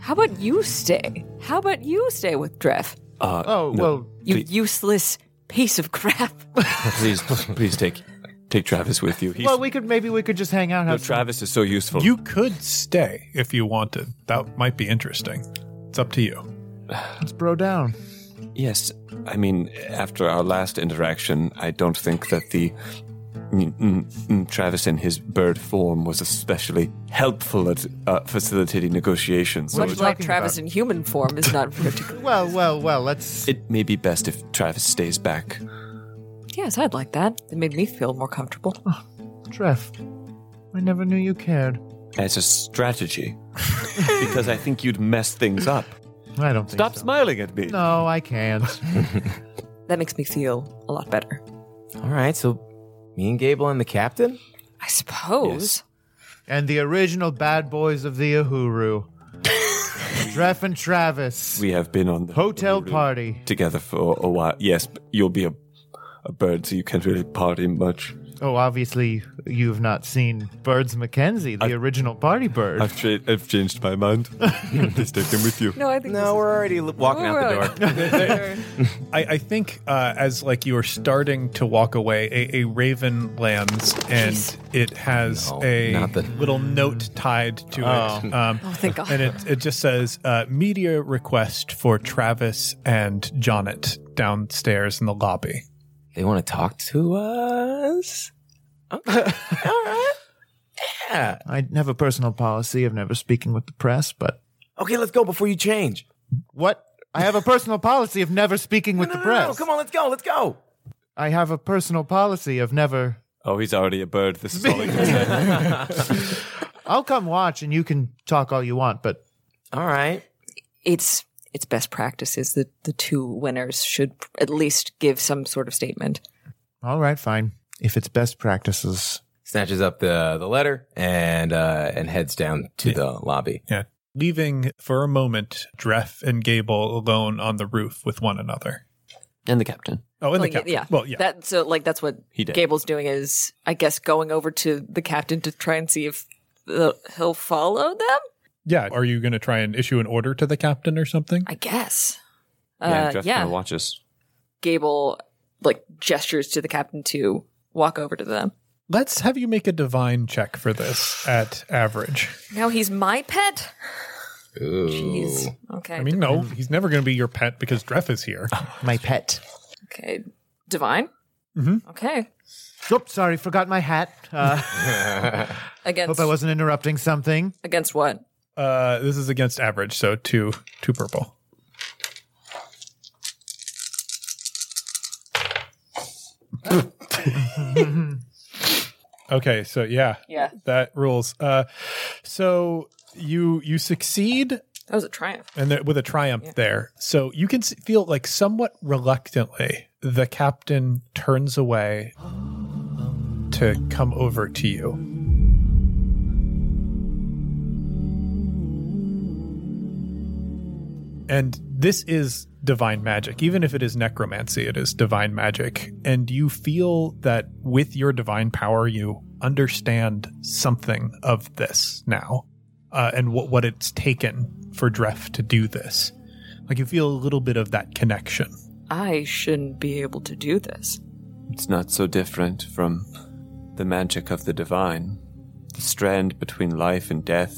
B: How about you stay? How about you stay with Dref?
D: Uh, oh, well,
B: You
A: Please.
B: useless piece of crap.
A: Please, please take take Travis with you. He's,
D: well, we could maybe we could just hang out.
A: no,
D: Have some-
A: Travis is so useful.
C: You could stay if you wanted. That might be interesting. It's up to you.
D: Let's bro down.
A: Yes, I mean, after our last interaction, I don't think that the mm, mm, mm, Travis in his bird form was especially helpful at uh, facilitating negotiations.
B: Much
A: it,
B: like Travis
D: about?
B: in human form is not particularly.
D: Well, well, well. Let's.
A: it may be best if Travis stays back.
B: Yes, I'd like that. It made me feel more comfortable.
D: Ah, Trev, I never knew you cared.
A: As a strategy, because I think you'd mess things up.
D: I don't think
A: Stop
D: so.
A: smiling at me.
D: No, I can't.
B: That makes me feel a lot better.
E: All right, so me and Gable and the captain.
B: I suppose.
D: and the original bad boys of the Uhuru. Trev and Travis.
A: We have been on the
D: Hotel party.
A: together for a while. Yes, but you'll be a, a bird, so you can't really party much.
D: Oh, obviously, you've not seen Birds Mackenzie, the original party bird.
A: I've, cha- I've changed my mind. Please take him with you.
B: No, I think
E: No, we're already l- walking out the door.
C: I, I think uh, as like you are starting to walk away, a, a raven lands and it has
E: No,
C: a
E: the-
C: little note tied to it. Um,
B: Oh, thank God.
C: And it, it just says uh, media request for Travis and Jonet downstairs in the lobby.
E: They want to talk to us. Okay. All right. Yeah.
D: I have a personal policy of never speaking with the press, but
E: Okay, let's go before you change.
D: what? I have a personal policy of never speaking with
E: No,
D: the
E: no,
D: press.
E: no, come on, let's go. Let's go.
D: I have a personal policy of never.
A: Oh, he's already a bird. This is all he can say.
D: I'll come watch and you can talk all you want, but
E: All right.
B: it's it's best practices that the two winners should at least give some sort of statement.
D: all right, fine. If it's best practices,
E: Snatches up the the letter and uh and heads down to the lobby.
C: Yeah. Leaving for a moment Dreff and Gable alone on the roof with one another.
A: and the captain.
C: Oh, and
B: Like,
C: the captain.
B: yeah,
C: Well, yeah.
B: That so like that's what
A: He did.
B: Gable's doing is I guess going over to the captain to try and see if uh, he'll follow them.
C: Yeah. Are you going to try and issue an order to the captain or something?
B: I guess.
A: Yeah,
B: Uh,
A: Jeff's
B: yeah.
A: gonna watch us.
B: Gable like gestures to the captain to walk over to them.
C: Let's have you make a divine check for this at average.
B: Now he's my pet.
E: Ooh.
B: Jeez. Okay.
C: I mean, no, he's never going to be your pet because Dreff is here.
D: my pet.
B: okay. Divine.
C: Mm-hmm.
B: Okay.
D: Oops, sorry, forgot my hat. Uh,
B: Against
D: hope I wasn't interrupting something.
B: against what?
C: Uh, this is against average, so two, two purple. okay, so yeah,
B: Yeah.
C: that rules. Uh, so you you succeed
B: That was a triumph.
C: and there, with a triumph there. So you can feel like somewhat reluctantly the captain turns away to come over to you. And this is divine magic. Even if it is necromancy, it is divine magic. And you feel that with your divine power, you understand something of this now uh, and what, what it's taken for Dref to do this. Like you feel a little bit of that connection.
B: I shouldn't be able to do this.
A: It's not so different from the magic of the divine. The strand between life and death,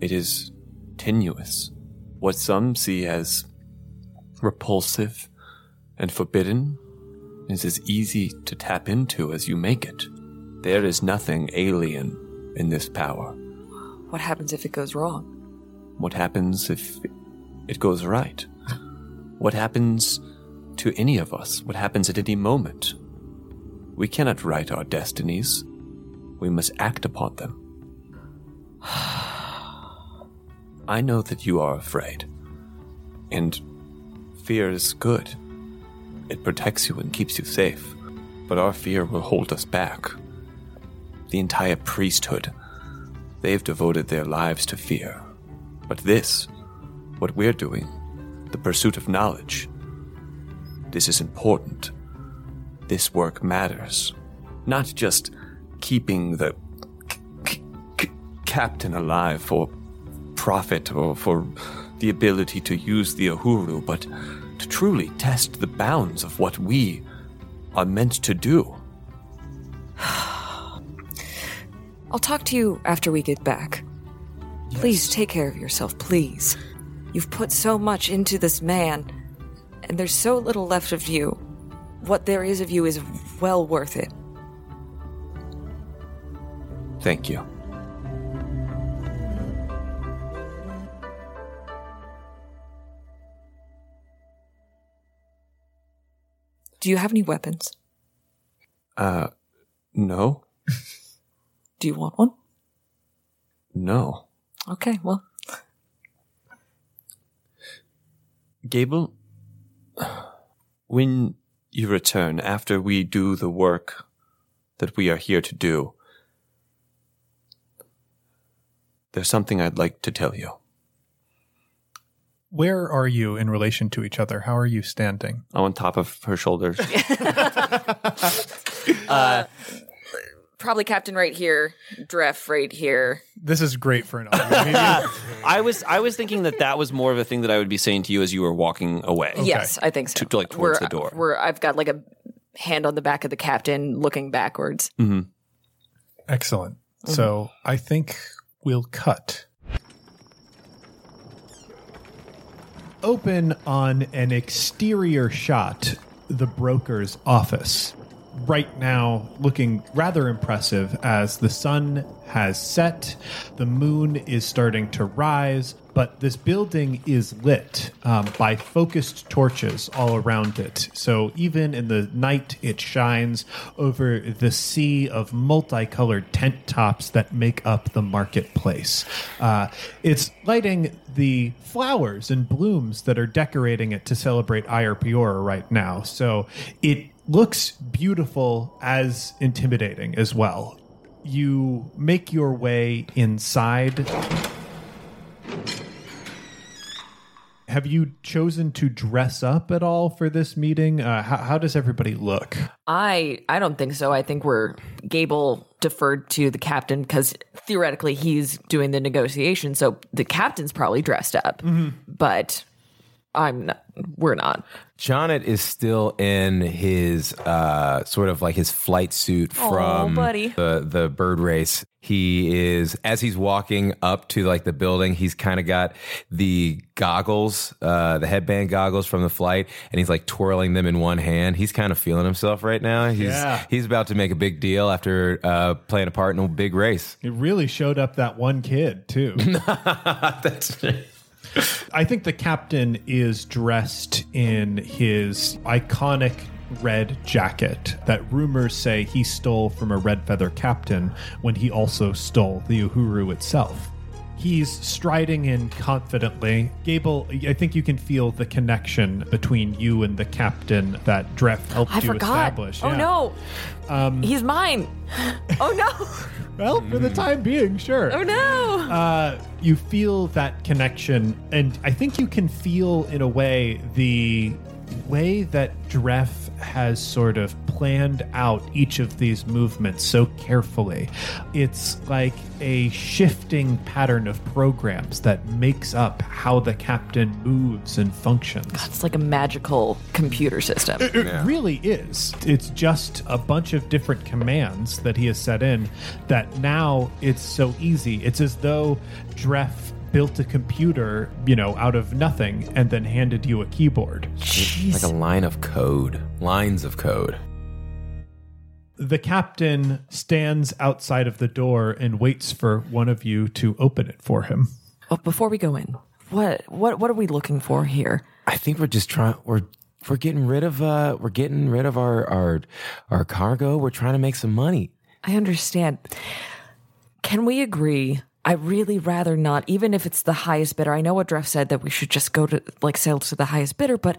A: it is tenuous. What some see as repulsive and forbidden is as easy to tap into as you make it. There is nothing alien in this power.
B: What happens if it goes wrong?
A: What happens if it goes right? What happens to any of us? What happens at any moment? We cannot write our destinies. We must act upon them. I know that you are afraid. And fear is good. It protects you and keeps you safe. But our fear will hold us back. The entire priesthood, they've devoted their lives to fear. But this, what we're doing, the pursuit of knowledge, this is important. This work matters. Not just keeping the c- c- captain alive for profit or for the ability to use the Uhuru, but to truly test the bounds of what we are meant to do.
B: I'll talk to you after we get back. Please take care of yourself, please. You've put so much into this man. and there's so little left of you. What there is of you is well worth it.
A: Thank you.
B: Do you have any weapons?
A: Uh, no,
B: Do you want one?
A: no.
B: Okay, well,
A: Gable, when you return after we do the work that we are here to do, there's something I'd like to tell you.
C: Where are you in relation to each other? How are you standing?
A: Oh, on top of her shoulders.
B: Uh, probably Captain right here, Dref right here.
C: This is great for an audio.
A: I was I was thinking that that was more of a thing that I would be saying to you as you were walking away.
B: Yes, I think so.
A: To- like, towards
B: Where-
A: the door.
B: Where I've got like a hand on the back of the captain looking backwards. Mm-hmm.
C: Excellent. So mm-hmm. I think we'll cut. Open on an exterior shot, the broker's office. Right now, looking rather impressive as the sun has set, the moon is starting to rise, but this building is lit um, by focused torches all around it. So even in the night, it shines over the sea of multicolored tent tops that make up the marketplace. Uh, it's lighting the flowers and blooms that are decorating it to celebrate Piora right now. So it looks beautiful as intimidating as well. You make your way inside. Have you chosen to dress up at all for this meeting? Uh, how, how does everybody look?
B: I I don't think so. I think we're Gable deferred to the captain because theoretically he's doing the negotiation, so the captain's probably dressed up. But I'm not. We're not.
E: Jonet is still in his uh, sort of like his flight suit
B: Aw,
E: from
B: buddy.
E: the the bird race. He is as he's walking up to like the building. He's kind of got the goggles, uh, the headband goggles from the flight, and he's like twirling them in one hand. He's kind of feeling himself right now. He's
C: Yeah.
E: he's about to make a big deal after uh, playing a part in a big race.
C: It really showed up that one kid, too.
E: That's
C: I think the captain is dressed in his iconic red jacket that rumors say he stole from a red feather captain when he also stole the Uhuru itself. He's striding in confidently. Gable, I think you can feel the connection between you and the captain that Dref helped
B: I
C: you
B: forgot.
C: establish.
B: Oh
C: Yeah.
B: no, um, he's mine. Oh no.
C: Well, for the time being, sure.
B: Oh no.
C: uh, you feel that connection, and I think you can feel, in a way, the way that Dref has sort of planned out each of these movements so carefully. It's like a shifting pattern of programs that makes up how the captain moves and functions.
B: It's like a magical computer system.
C: It really is. It's just a bunch of different commands that he has set in that now it's so easy. It's as though Dref built a computer, you know, out of nothing and then handed you a keyboard.
E: like a line of code, lines of code.
C: The captain stands outside of the door and waits for one of you to open it for him.
B: But before we go in, what what what are we looking for here?
E: I think we're just trying. We're we're getting rid of uh we're getting rid of our our our cargo. We're trying to make some money.
B: I understand. Can we agree? I really rather not, even if it's the highest bidder. I know what Dreff said that we should just go to like sell to the highest bidder, but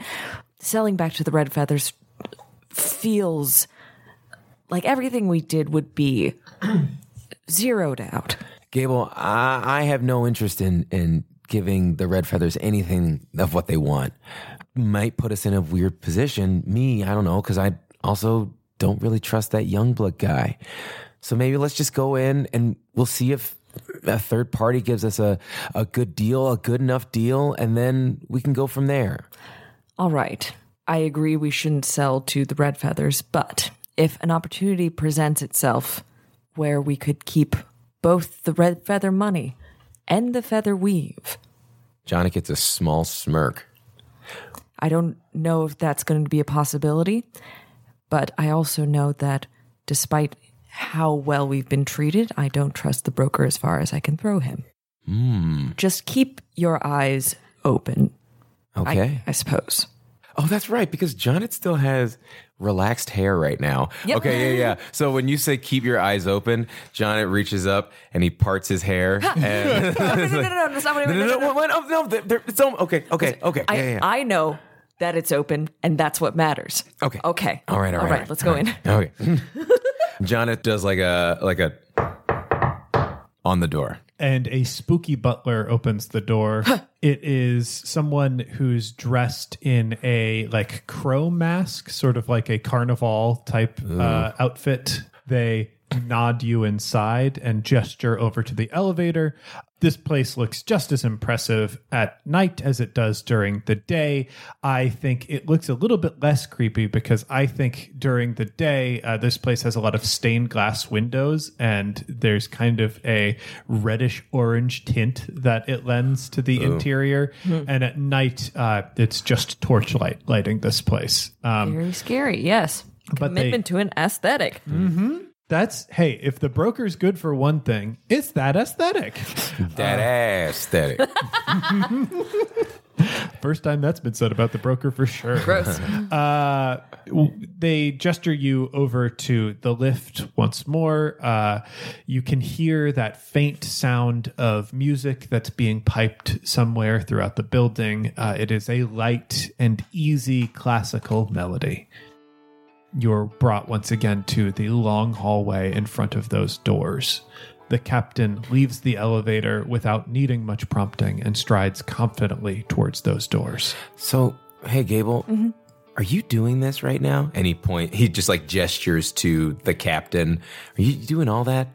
B: selling back to the Red Feathers feels like everything we did would be zeroed out.
E: Gable, I, I have no interest in in giving the red feathers anything of what they want. Might put us in a weird position. Me, I don't know, because I also don't really trust that young blood guy. So maybe let's just go in and we'll see if a third party gives us a, a good deal, a good enough deal, and then we can go from there.
B: All right. I agree we shouldn't sell to the Red Feathers, but if an opportunity presents itself where we could keep both the Red Feather money and the Feather Weave,
E: Johnny gets a small smirk.
B: I don't know if that's going to be a possibility, but I also know that despite how well we've been treated, I don't trust the broker as far as I can throw him. Hmm. Just keep your eyes open,
E: Okay.
B: I, I suppose.
E: Oh, that's right, because Jonet still has relaxed hair right now.
B: Yep.
E: Okay, yeah, yeah. So when you say keep your eyes open, Jonet reaches up and he parts his hair. and
B: no, no, no, no, no, that's not what I
E: no, it's oh, okay, okay, okay.
B: I,
E: yeah, yeah.
B: I know that it's open, and that's what matters.
E: Okay.
B: Okay.
E: All right, all right.
B: All right, let's go in.
E: Okay. Jonet does like a like a on the door.
C: and a spooky butler opens the door. it is someone who's dressed in a like crow mask, sort of like a carnival type uh, outfit. They nod you inside and gesture over to the elevator. This place looks just as impressive at night as it does during the day. I think it looks a little bit less creepy because I think during the day, uh, this place has a lot of stained glass windows and there's kind of a reddish orange tint that it lends to the interior. And at night, uh, it's just torchlight lighting this place. Um,
B: Very scary. Yes.
C: But they-
B: Commitment to an aesthetic.
C: That's, hey, if the broker's good for one thing, it's that aesthetic.
E: That aesthetic.
C: First time that's been said about the broker for sure.
B: Gross.
C: Uh, they gesture you over to the lift once more. Uh, you can hear that faint sound of music that's being piped somewhere throughout the building. Uh, it is a light and easy classical melody. You're brought once again to the long hallway in front of those doors. The captain leaves the elevator without needing much prompting and strides confidently towards those doors.
E: So, hey, Gable, mm-hmm. are you doing this right now? Any point, he just like gestures to the captain. Are you doing all that?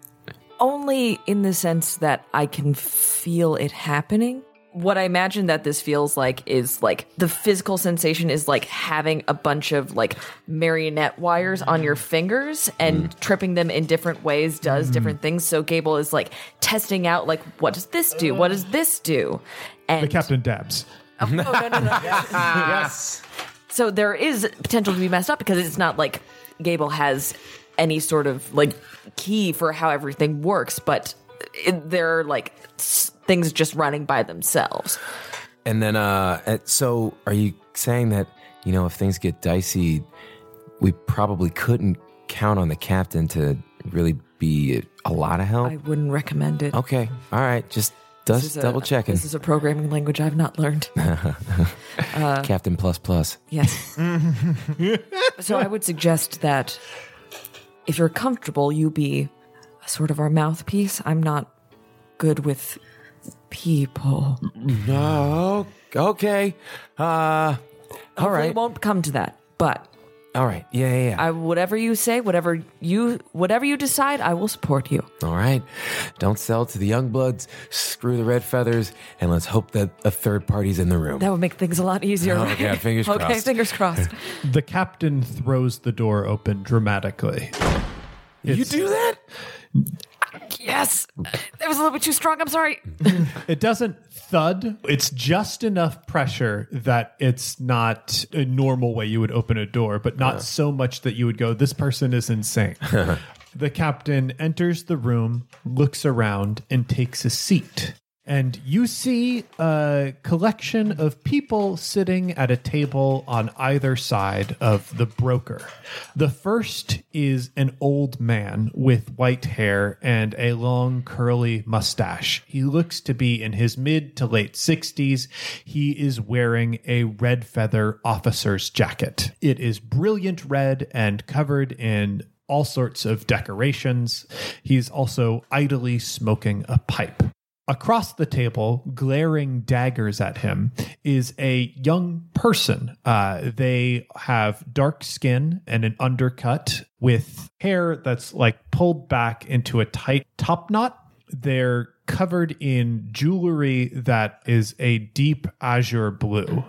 B: Only in the sense that I can feel it happening. What I imagine that this feels like is like the physical sensation is like having a bunch of like marionette wires on your fingers and mm. tripping them in different ways does mm. different things. So Gable is like testing out like what does this do? What does this do? And
C: The captain dabs.
B: Oh, no, no, no.
D: yes.
B: So there is potential to be messed up because it's not like Gable has any sort of like key for how everything works, but are like s- things just running by themselves.
E: And then, uh, uh, so are you saying that, you know, if things get dicey, we probably couldn't count on the captain to really be a lot of help?
B: I wouldn't recommend it.
E: okay. All right. Just does double checking.
B: This is a programming language I've not learned.
E: Captain plus plus.
B: Yes. so I would suggest that if you're comfortable, you be sort of our mouthpiece. I'm not good with people.
E: No. Okay. Uh, all
B: Hopefully
E: right.
B: It won't come to that, but
E: All right. Yeah, yeah, yeah.
B: I, whatever you say, whatever you whatever you decide, I will support you.
E: All right. Don't sell to the young bloods. Screw the red feathers, and let's hope that a third party's in the room.
B: That would make things a lot easier.
E: Oh,
B: right?
E: yeah, fingers crossed.
B: okay,
E: crossed.
B: fingers crossed.
C: The captain throws the door open dramatically.
E: you
C: It's-
E: do that?
B: Yes, it was a little bit too strong. I'm sorry.
C: It doesn't thud. It's just enough pressure that it's not a normal way you would open a door, but not so much that you would go, this person is insane. the captain enters the room, looks around, and takes a seat. And you see a collection of people sitting at a table on either side of the broker. The first is an old man with white hair and a long curly mustache. He looks to be in his mid to late 60s. He is wearing a red feather officer's jacket. It is brilliant red and covered in all sorts of decorations. He's also idly smoking a pipe. Across the table, glaring daggers at him, is a young person. Uh, they have dark skin and an undercut with hair that's like pulled back into a tight top knot. They're covered in jewelry that is a deep azure blue.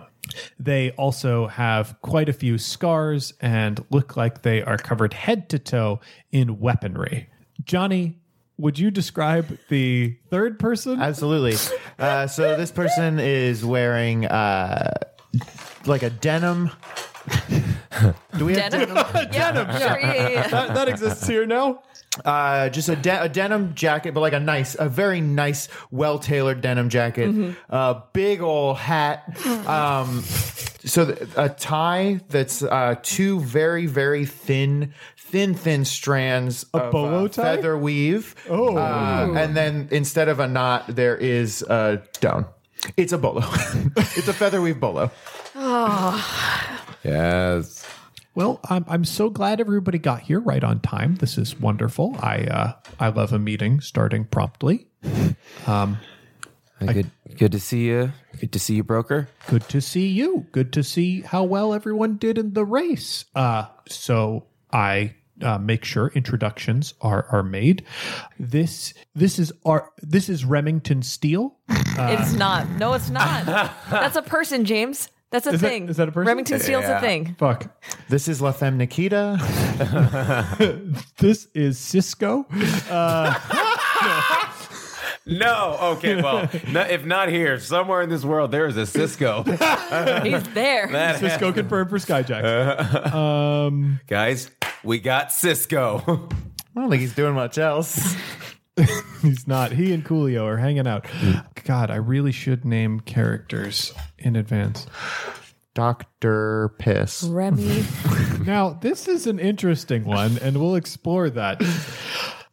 C: They also have quite a few scars and look like they are covered head to toe in weaponry. Johnny, would you describe the third person?
D: Absolutely. Uh, so this person is wearing uh, like a denim. Do we have
B: Denim. yeah, Sure, yeah, yeah, yeah.
C: that, that exists here now.
D: uh, just a, de- a denim jacket, but like a nice, a very nice, well tailored denim jacket. Uh, big old hat. Um, so th- a tie that's uh, two very, very thin, thin, thin strands of
C: bolo
D: uh,
C: tie?
D: feather weave. Oh, uh, and then instead of a knot, there is a down. It's a bolo. it's a feather weave bolo. Oh.
E: Yes.
C: Well, I'm I'm so glad everybody got here right on time. This is wonderful. I uh I love a meeting starting promptly.
E: Um, Good, good to see you. Good to see you, broker.
C: Good to see you. Good to see how well everyone did in the race. Uh so I uh, make sure introductions are are made. This this is our this is Remington Steele.
B: It's not. No, it's not. That's a person, James. That's a
C: Is
B: thing.
C: is that a person?
B: Remington Steele's a thing.
C: Fuck.
D: This is La Femme Nikita.
C: This is Cisco.
E: No. Okay. Well, no, if not here, somewhere in this world, there is a Cisco.
B: He's there.
C: Cisco confirmed for Skyjack. Um
E: Guys, we got Cisco.
D: I don't think he's doing much else.
C: He's not. He and Coolio are hanging out. God, I really should name characters in advance.
D: Doctor Piss.
B: Remy.
C: Now, this is an interesting one, and we'll explore that.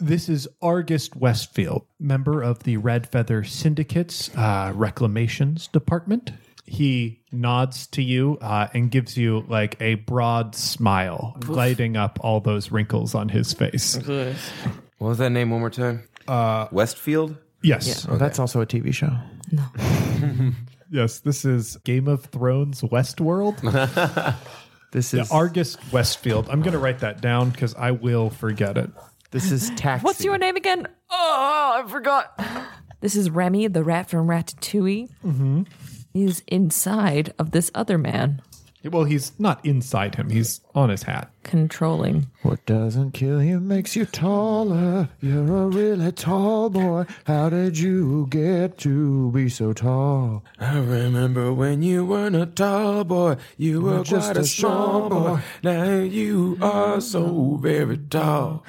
C: This is Argist Westfield, member of the Red Feather Syndicate's uh, Reclamations Department. He nods to you uh, and gives you like a broad smile, lighting up all those wrinkles on his face.
E: what was that name one more time? Uh, Westfield.
C: Yes.
D: Oh, that's also a TV show. No.
C: Yes, this is Game of Thrones Westworld.
D: This is
C: Argus Westfield. I'm going to write that down because I will forget it.
D: This is taxi.
B: What's your name again? Oh, I forgot. This is Remy, the rat from Ratatouille. Mm-hmm. He's inside of this other man,
C: Well, he's not inside him, he's on his hat.
B: Controlling.
D: What doesn't kill you makes you taller. You're a really tall boy. How did you get to be so tall?
E: I remember when you weren't a tall boy, you were
D: just
E: quite a
D: a
E: strong
D: small
E: boy. Now you are so very tall.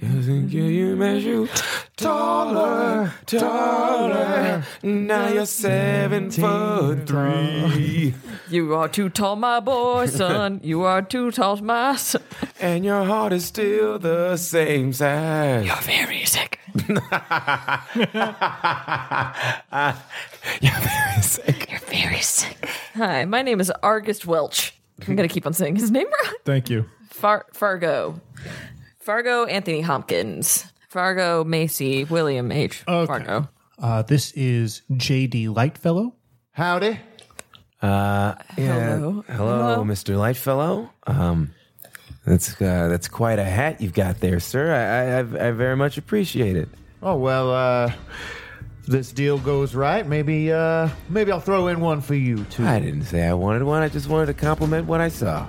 E: Doesn't kill you makes you taller, taller. Now you're seven foot three,
B: You are too tall, my boy, son. You are too tall, my son.
E: and your heart is still the same size.
B: You're very sick.
E: You're very sick.
B: You're very sick. Hi, my name is Argist Welch. I'm going to keep on saying his name right.
C: Thank you.
B: Far- Fargo. Fargo Anthony Hopkins. Fargo Macy William H.
C: Okay.
B: Fargo.
C: Uh, this is J.D. Lightfellow.
D: Howdy.
E: Uh, yeah.
B: Hello.
E: Hello, Mr. Lightfellow. Um, that's uh, that's quite a hat you've got there, sir. I, I, I very much appreciate it.
D: Oh well, uh if this deal goes right, maybe uh maybe I'll throw in one for you too.
E: I didn't say I wanted one. I just wanted to compliment what I saw.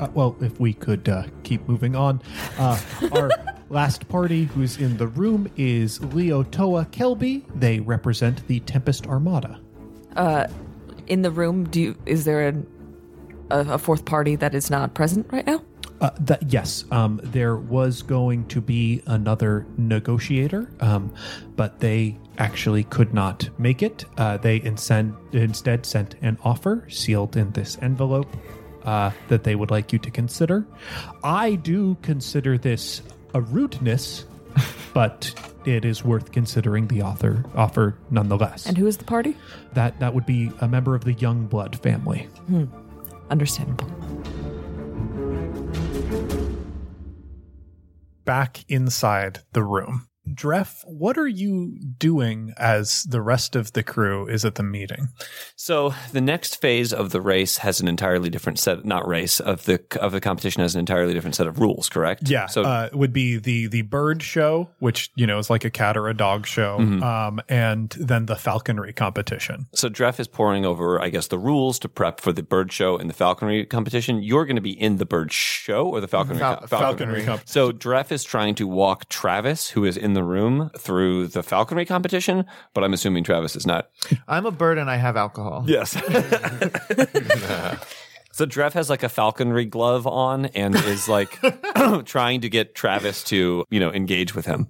C: Uh, well, if we could uh, keep moving on. Uh, our last party who's in the room is Leo Toa Kelby. They represent the Tempest Armada.
B: Uh, In the room, do you, is there an, a, a fourth party that is not present right now?
C: Uh, that yes, um, there was going to be another negotiator, um, but they actually could not make it. Uh, they instead sent an offer sealed in this envelope uh, that they would like you to consider. I do consider this a rudeness, but it is worth considering the author offer nonetheless.
B: And who is the party?
C: that that would be a member of the Youngblood family.
B: Understandable.
C: Back inside the room. Dreff, what are you doing as the rest of the crew is at the meeting?
A: So the next phase of the race has an entirely different set, not race of the of the competition has an entirely different set of rules. Correct?
C: Yeah,
A: So
C: uh, would be the the bird show, which you know is like a cat or a dog show, um, and then the falconry competition.
A: so Dreff is pouring over, I guess, the rules to prep for the bird show and the falconry competition. You're going to be in the bird show or the falconry?
D: Fal-
A: co-
C: falconry competition.
A: So Dref is trying to walk Travis, who is in the room, through the falconry competition, but I'm assuming Travis is not.
D: I'm a bird and I have alcohol.
A: Yes. so Dref has like a falconry glove on and is like trying to get Travis to, you know, engage with him.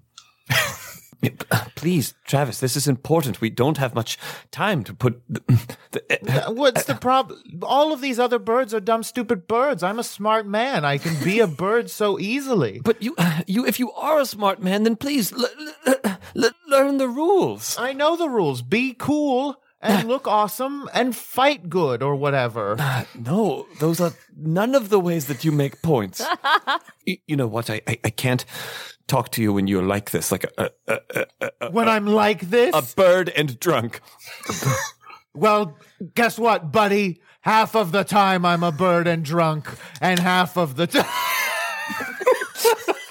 A: Please, Travis, this is important. We don't have much time to put. The, the,
D: Uh, What's the problem? All of these other birds are dumb, stupid birds. I'm a smart man. I can be a bird so easily.
A: but you, you, if you are a smart man, then please l- l- l- learn the rules.
D: I know the rules. Be cool and look awesome and fight good or whatever.
A: No, those are none of the ways that you make points. you, you know what? I, I, I can't talk to you when you're like this, like a, a, a,
D: When I'm like this,
A: a bird and drunk.
D: well, guess what, buddy? Half of the time I'm a bird and drunk, and half of the time.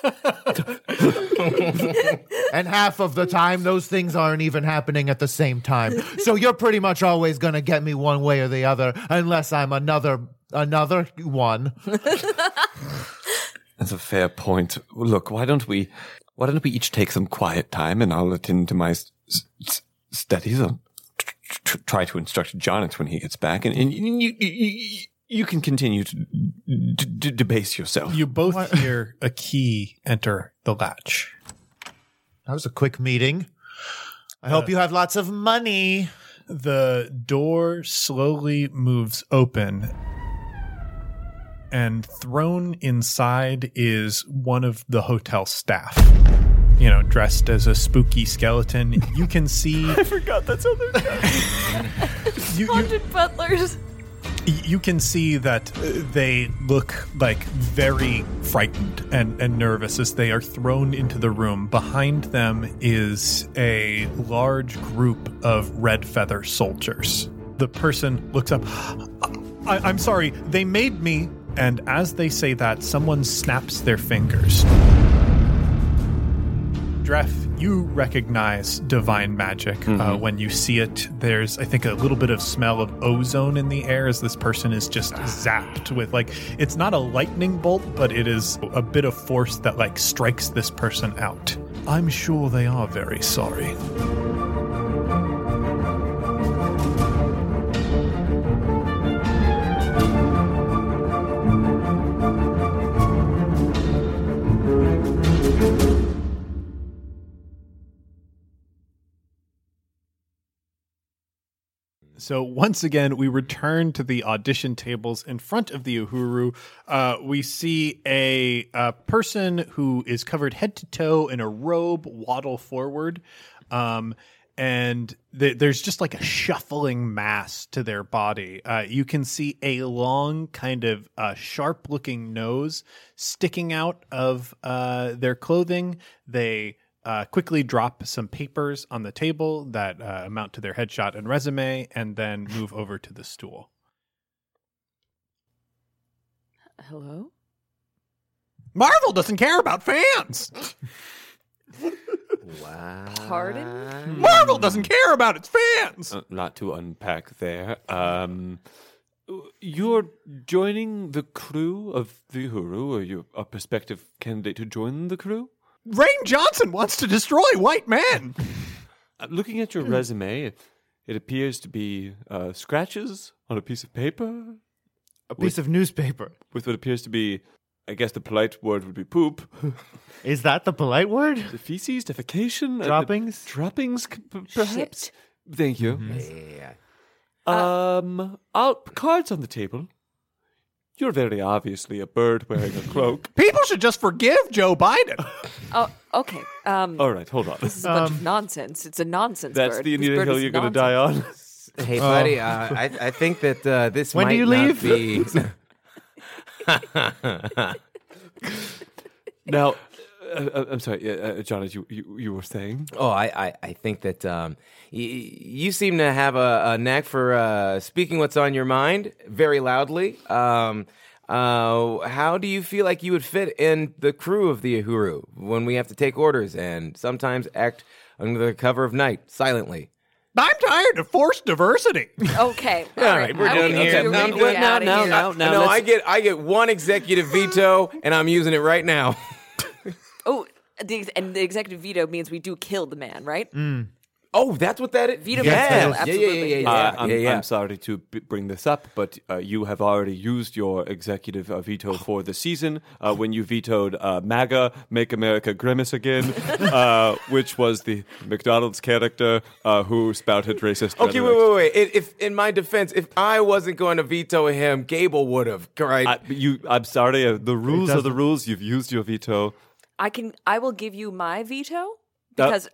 D: and half of the time, those things aren't even happening at the same time. So you're pretty much always gonna get me one way or the other, unless I'm another another one.
A: That's a fair point. Look, why don't we, why don't we each take some quiet time and I'll attend to my s- s- studies. I'll tr- tr- try to instruct Jonathan when he gets back and, and you, you, you, you can continue to d- d- debase yourself.
C: You both hear a key enter the latch.
D: That was a quick meeting. I hope uh, you have lots of money.
C: The door slowly moves open, and thrown inside is one of the hotel staff. You know, dressed as a spooky skeleton. You can see. I forgot that's other you, you,
B: Haunted butlers.
C: you can see that they look like very frightened and, and nervous as they are thrown into the room. Behind them is a large group of red feather soldiers. The person looks up. I, I'm sorry, they made me. And as they say that, someone snaps their fingers. Dref, you recognize divine magic uh, when you see it. There's, I think, a little bit of smell of ozone in the air as this person is just zapped with, like, it's not a lightning bolt, but it is a bit of force that, like, strikes this person out. I'm sure they are very sorry. So once again, we return to the audition tables in front of the Uhuru. Uh, we see a, uh person who is covered head to toe in a robe waddle forward, um, and th- there's just like a shuffling mass to their body. Uh, you can see a long, kind of uh, sharp-looking nose sticking out of uh, their clothing. They uh, quickly drop some papers on the table that uh, amount to their headshot and resume, and then move over to the stool.
B: Hello?
C: Marvel doesn't care about fans.
B: Pardon?
C: Marvel doesn't care about its fans.
A: a lot to unpack there. Um, you're joining the crew of the Uhuru, or you're a prospective candidate to join the crew?
C: Rian Johnson wants to destroy white men.
A: Looking at your resume, it, it appears to be uh, scratches on a piece of paper
D: A piece of newspaper.
A: with what appears to be, I guess the polite word would be poop.
D: Is that the polite word?
A: The feces, defecation, uh,
D: Droppings?
A: droppings, perhaps.
B: Shit.
A: Thank you.
E: Yeah.
A: Um, out cards on the table. You're very obviously a bird wearing a cloak.
C: People should just forgive Joe Biden.
B: Oh, okay. Um,
A: All right, hold on.
B: this is a bunch of nonsense. It's a nonsense
A: That's
B: bird.
A: the
B: This
A: Anita
B: bird
A: Hill
B: is
A: you're going to
B: nonsense.
A: die on.
E: Hey, buddy, uh, I, I think that uh, this
D: When do
E: might
D: you
E: not
D: leave?
E: be.
A: Now, uh, uh, I'm sorry, uh, uh, John, as you, you you were saying.
E: Oh, I, I, I think that um, y- you seem to have a, a knack for uh, speaking what's on your mind very loudly. Um, uh, how do you feel like you would fit in the crew of the Uhuru when we have to take orders and sometimes act under the cover of night silently?
C: I'm tired of forced diversity.
B: Okay.
E: All right, we're
B: I
E: done
B: will
E: here.
B: get you
E: Now,
B: really
E: now,
B: outta
A: now,
B: here.
A: now, now.
E: no,
A: let's-
E: I get I get one executive veto, and I'm using it right now.
B: Oh, the, ex- and the executive veto means we do kill the man, right?
E: Oh, that's what that is.
B: Veto
E: yes.
B: veto,
E: yeah, yeah,
B: absolutely.
E: yeah, yeah,
A: Uh, I'm,
E: yeah, yeah.
A: I'm sorry to b- bring this up, but uh, you have already used your executive uh, veto for the season uh, when you vetoed uh, MAGA, Make America Grimace Again, uh, which was the McDonald's character uh, who spouted racist.
E: Okay, wait,
A: rhetoric.
E: wait, wait. If, if in my defense, if I wasn't going to veto him, Gable would have. Right?
A: I, you, I'm sorry. Uh, the rules are the rules. You've used your veto.
B: I can. I will give you my veto uh, because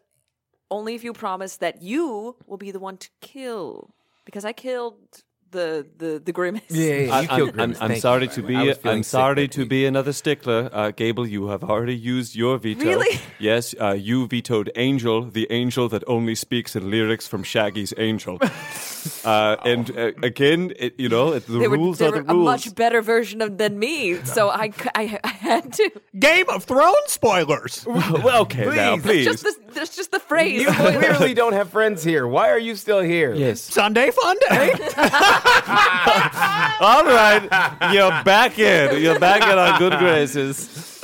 B: only if you promise that you will be the one to kill. Because I killed the the the grimace.
E: yeah,
A: I,
E: you
A: I'm, I'm, I'm sorry
E: you.
A: to be.
E: was feeling
A: I'm sorry to be another stickler, uh, Gable. You have already used your veto.
B: Really?
A: Yes. Uh, you vetoed Angel, the angel that only speaks in lyrics from Shaggy's Angel. uh, and uh, again, it, you know, it, the
B: They were,
A: rules
B: they
A: are
B: were
A: the
B: a much better version of than me, so I I had to.
C: Game of Thrones spoilers.
A: well, okay, now please.
B: Just the, that's just the phrase.
E: You clearly don't have friends here. Why are you still here?
A: yes.
C: Sunday fun day.
A: All right, you're back in. You're back in our good graces.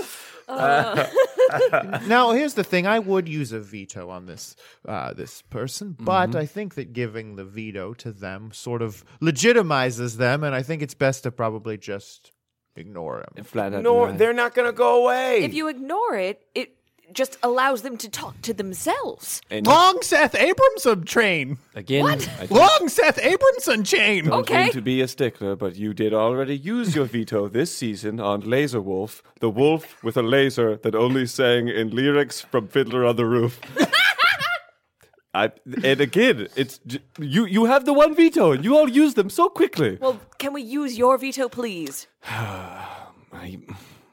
D: Now, here's the thing: I would use a veto on this uh, this person, but I think that giving the veto to them sort of legitimizes them, and I think it's best to probably just ignore them.
A: Flat out
E: No,
A: deny.
E: they're not going to go away.
B: if you ignore it, it just allows them to talk to themselves.
A: And
C: Long Seth Abramson train.
A: again, I don't-
C: Long Seth Abramson chain.
A: don't
B: Okay.
A: mean to be a stickler, but you did already use your veto this season on Laser Wolf, the wolf with a laser that only sang in lyrics from Fiddler on the Roof. I, and again, it's j- you. You have the one veto, and you all use them so quickly.
B: Well, can we use your veto, please?
A: I,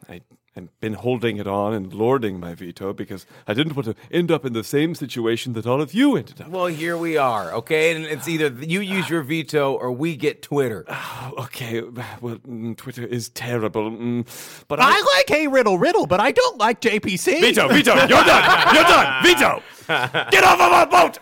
A: I, I've been holding it on and lording my veto because I didn't want to end up in the same situation that all of you ended up.
E: well, here we are, okay? And it's either you use your veto or we get Twitter.
A: Okay, well, mm, Twitter is terrible, mm, but
C: I like Hey Riddle Riddle, but I don't like JPC.
A: veto, veto. You're done. You're done. Veto. Get off of my boat.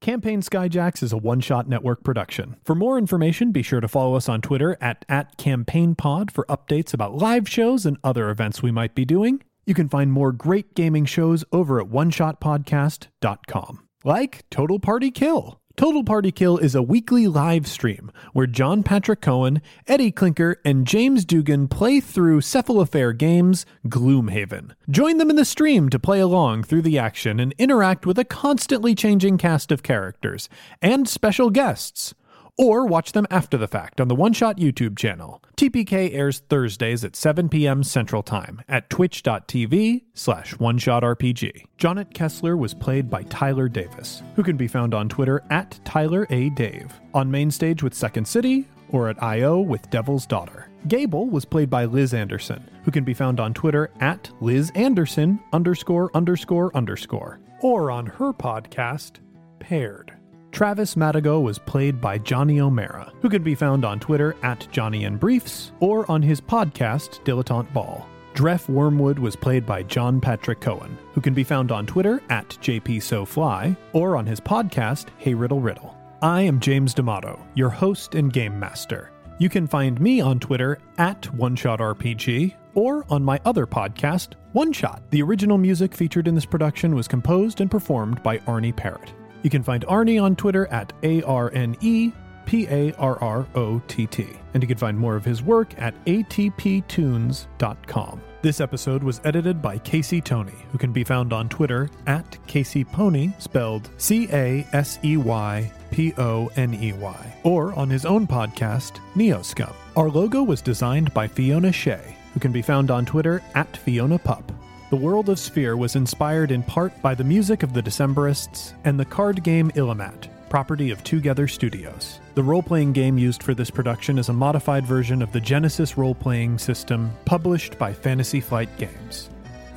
C: Campaign Skyjacks is a one shot network production. For more information, be sure to follow us on Twitter at, at CampaignPod for updates about live shows and other events we might be doing. You can find more great gaming shows over at oneshotpodcast.com. Like Total Party Kill. Total Party Kill is a weekly live stream where John Patrick Cohen, Eddie Clinker, and James Dugan play through Cephalofair Games Gloomhaven. Join them in the stream to play along through the action and interact with a constantly changing cast of characters and special guests. Or watch them after the fact on the One Shot YouTube channel. TPK airs Thursdays at 7 p.m. Central Time at twitch.tv slash OneShotRPG. Jonet Kessler was played by Tyler Davis, who can be found on Twitter at Tyler A. Dave, on Mainstage with Second City, or at I.O. with Devil's Daughter. Gable was played by Liz Anderson, who can be found on Twitter at Liz Anderson underscore underscore underscore, or on her podcast, Paired. Travis Madigo was played by Johnny O'Mara, who can be found on Twitter at Johnny and Briefs or on his podcast Dilettante Ball. Dreff Wormwood was played by John Patrick Cohen, who can be found on Twitter at JPSoFly or on his podcast Hey Riddle Riddle. I am James D'Amato, your host and game master. You can find me on Twitter at OneShotRPG or on my other podcast, One Shot. The original music featured in this production was composed and performed by Arne Parrott. You can find Arne on Twitter at A R N E P A R R O T T. And you can find more of his work at atptunes.com. This episode was edited by Casey Toney, who can be found on Twitter at Casey Pony, spelled C A S E Y P O N E Y, or on his own podcast, Neoscum. Our logo was designed by Fiona Shea, who can be found on Twitter at Fiona Pup. The world of Sphere was inspired in part by the music of the Decemberists and the card game Illimat, property of Twogether Studios. The role playing game used for this production is a modified version of the Genesys role playing system published by Fantasy Flight Games.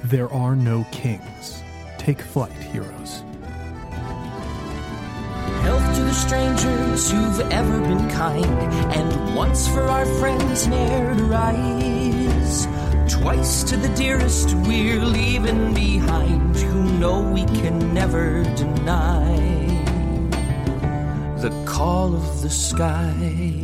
C: There are no kings. Take flight, heroes.
F: Health to the strangers who've ever been kind, and once for our friends ne'er to rise. Twice to the dearest we're leaving behind, who know we can never deny the call of the sky.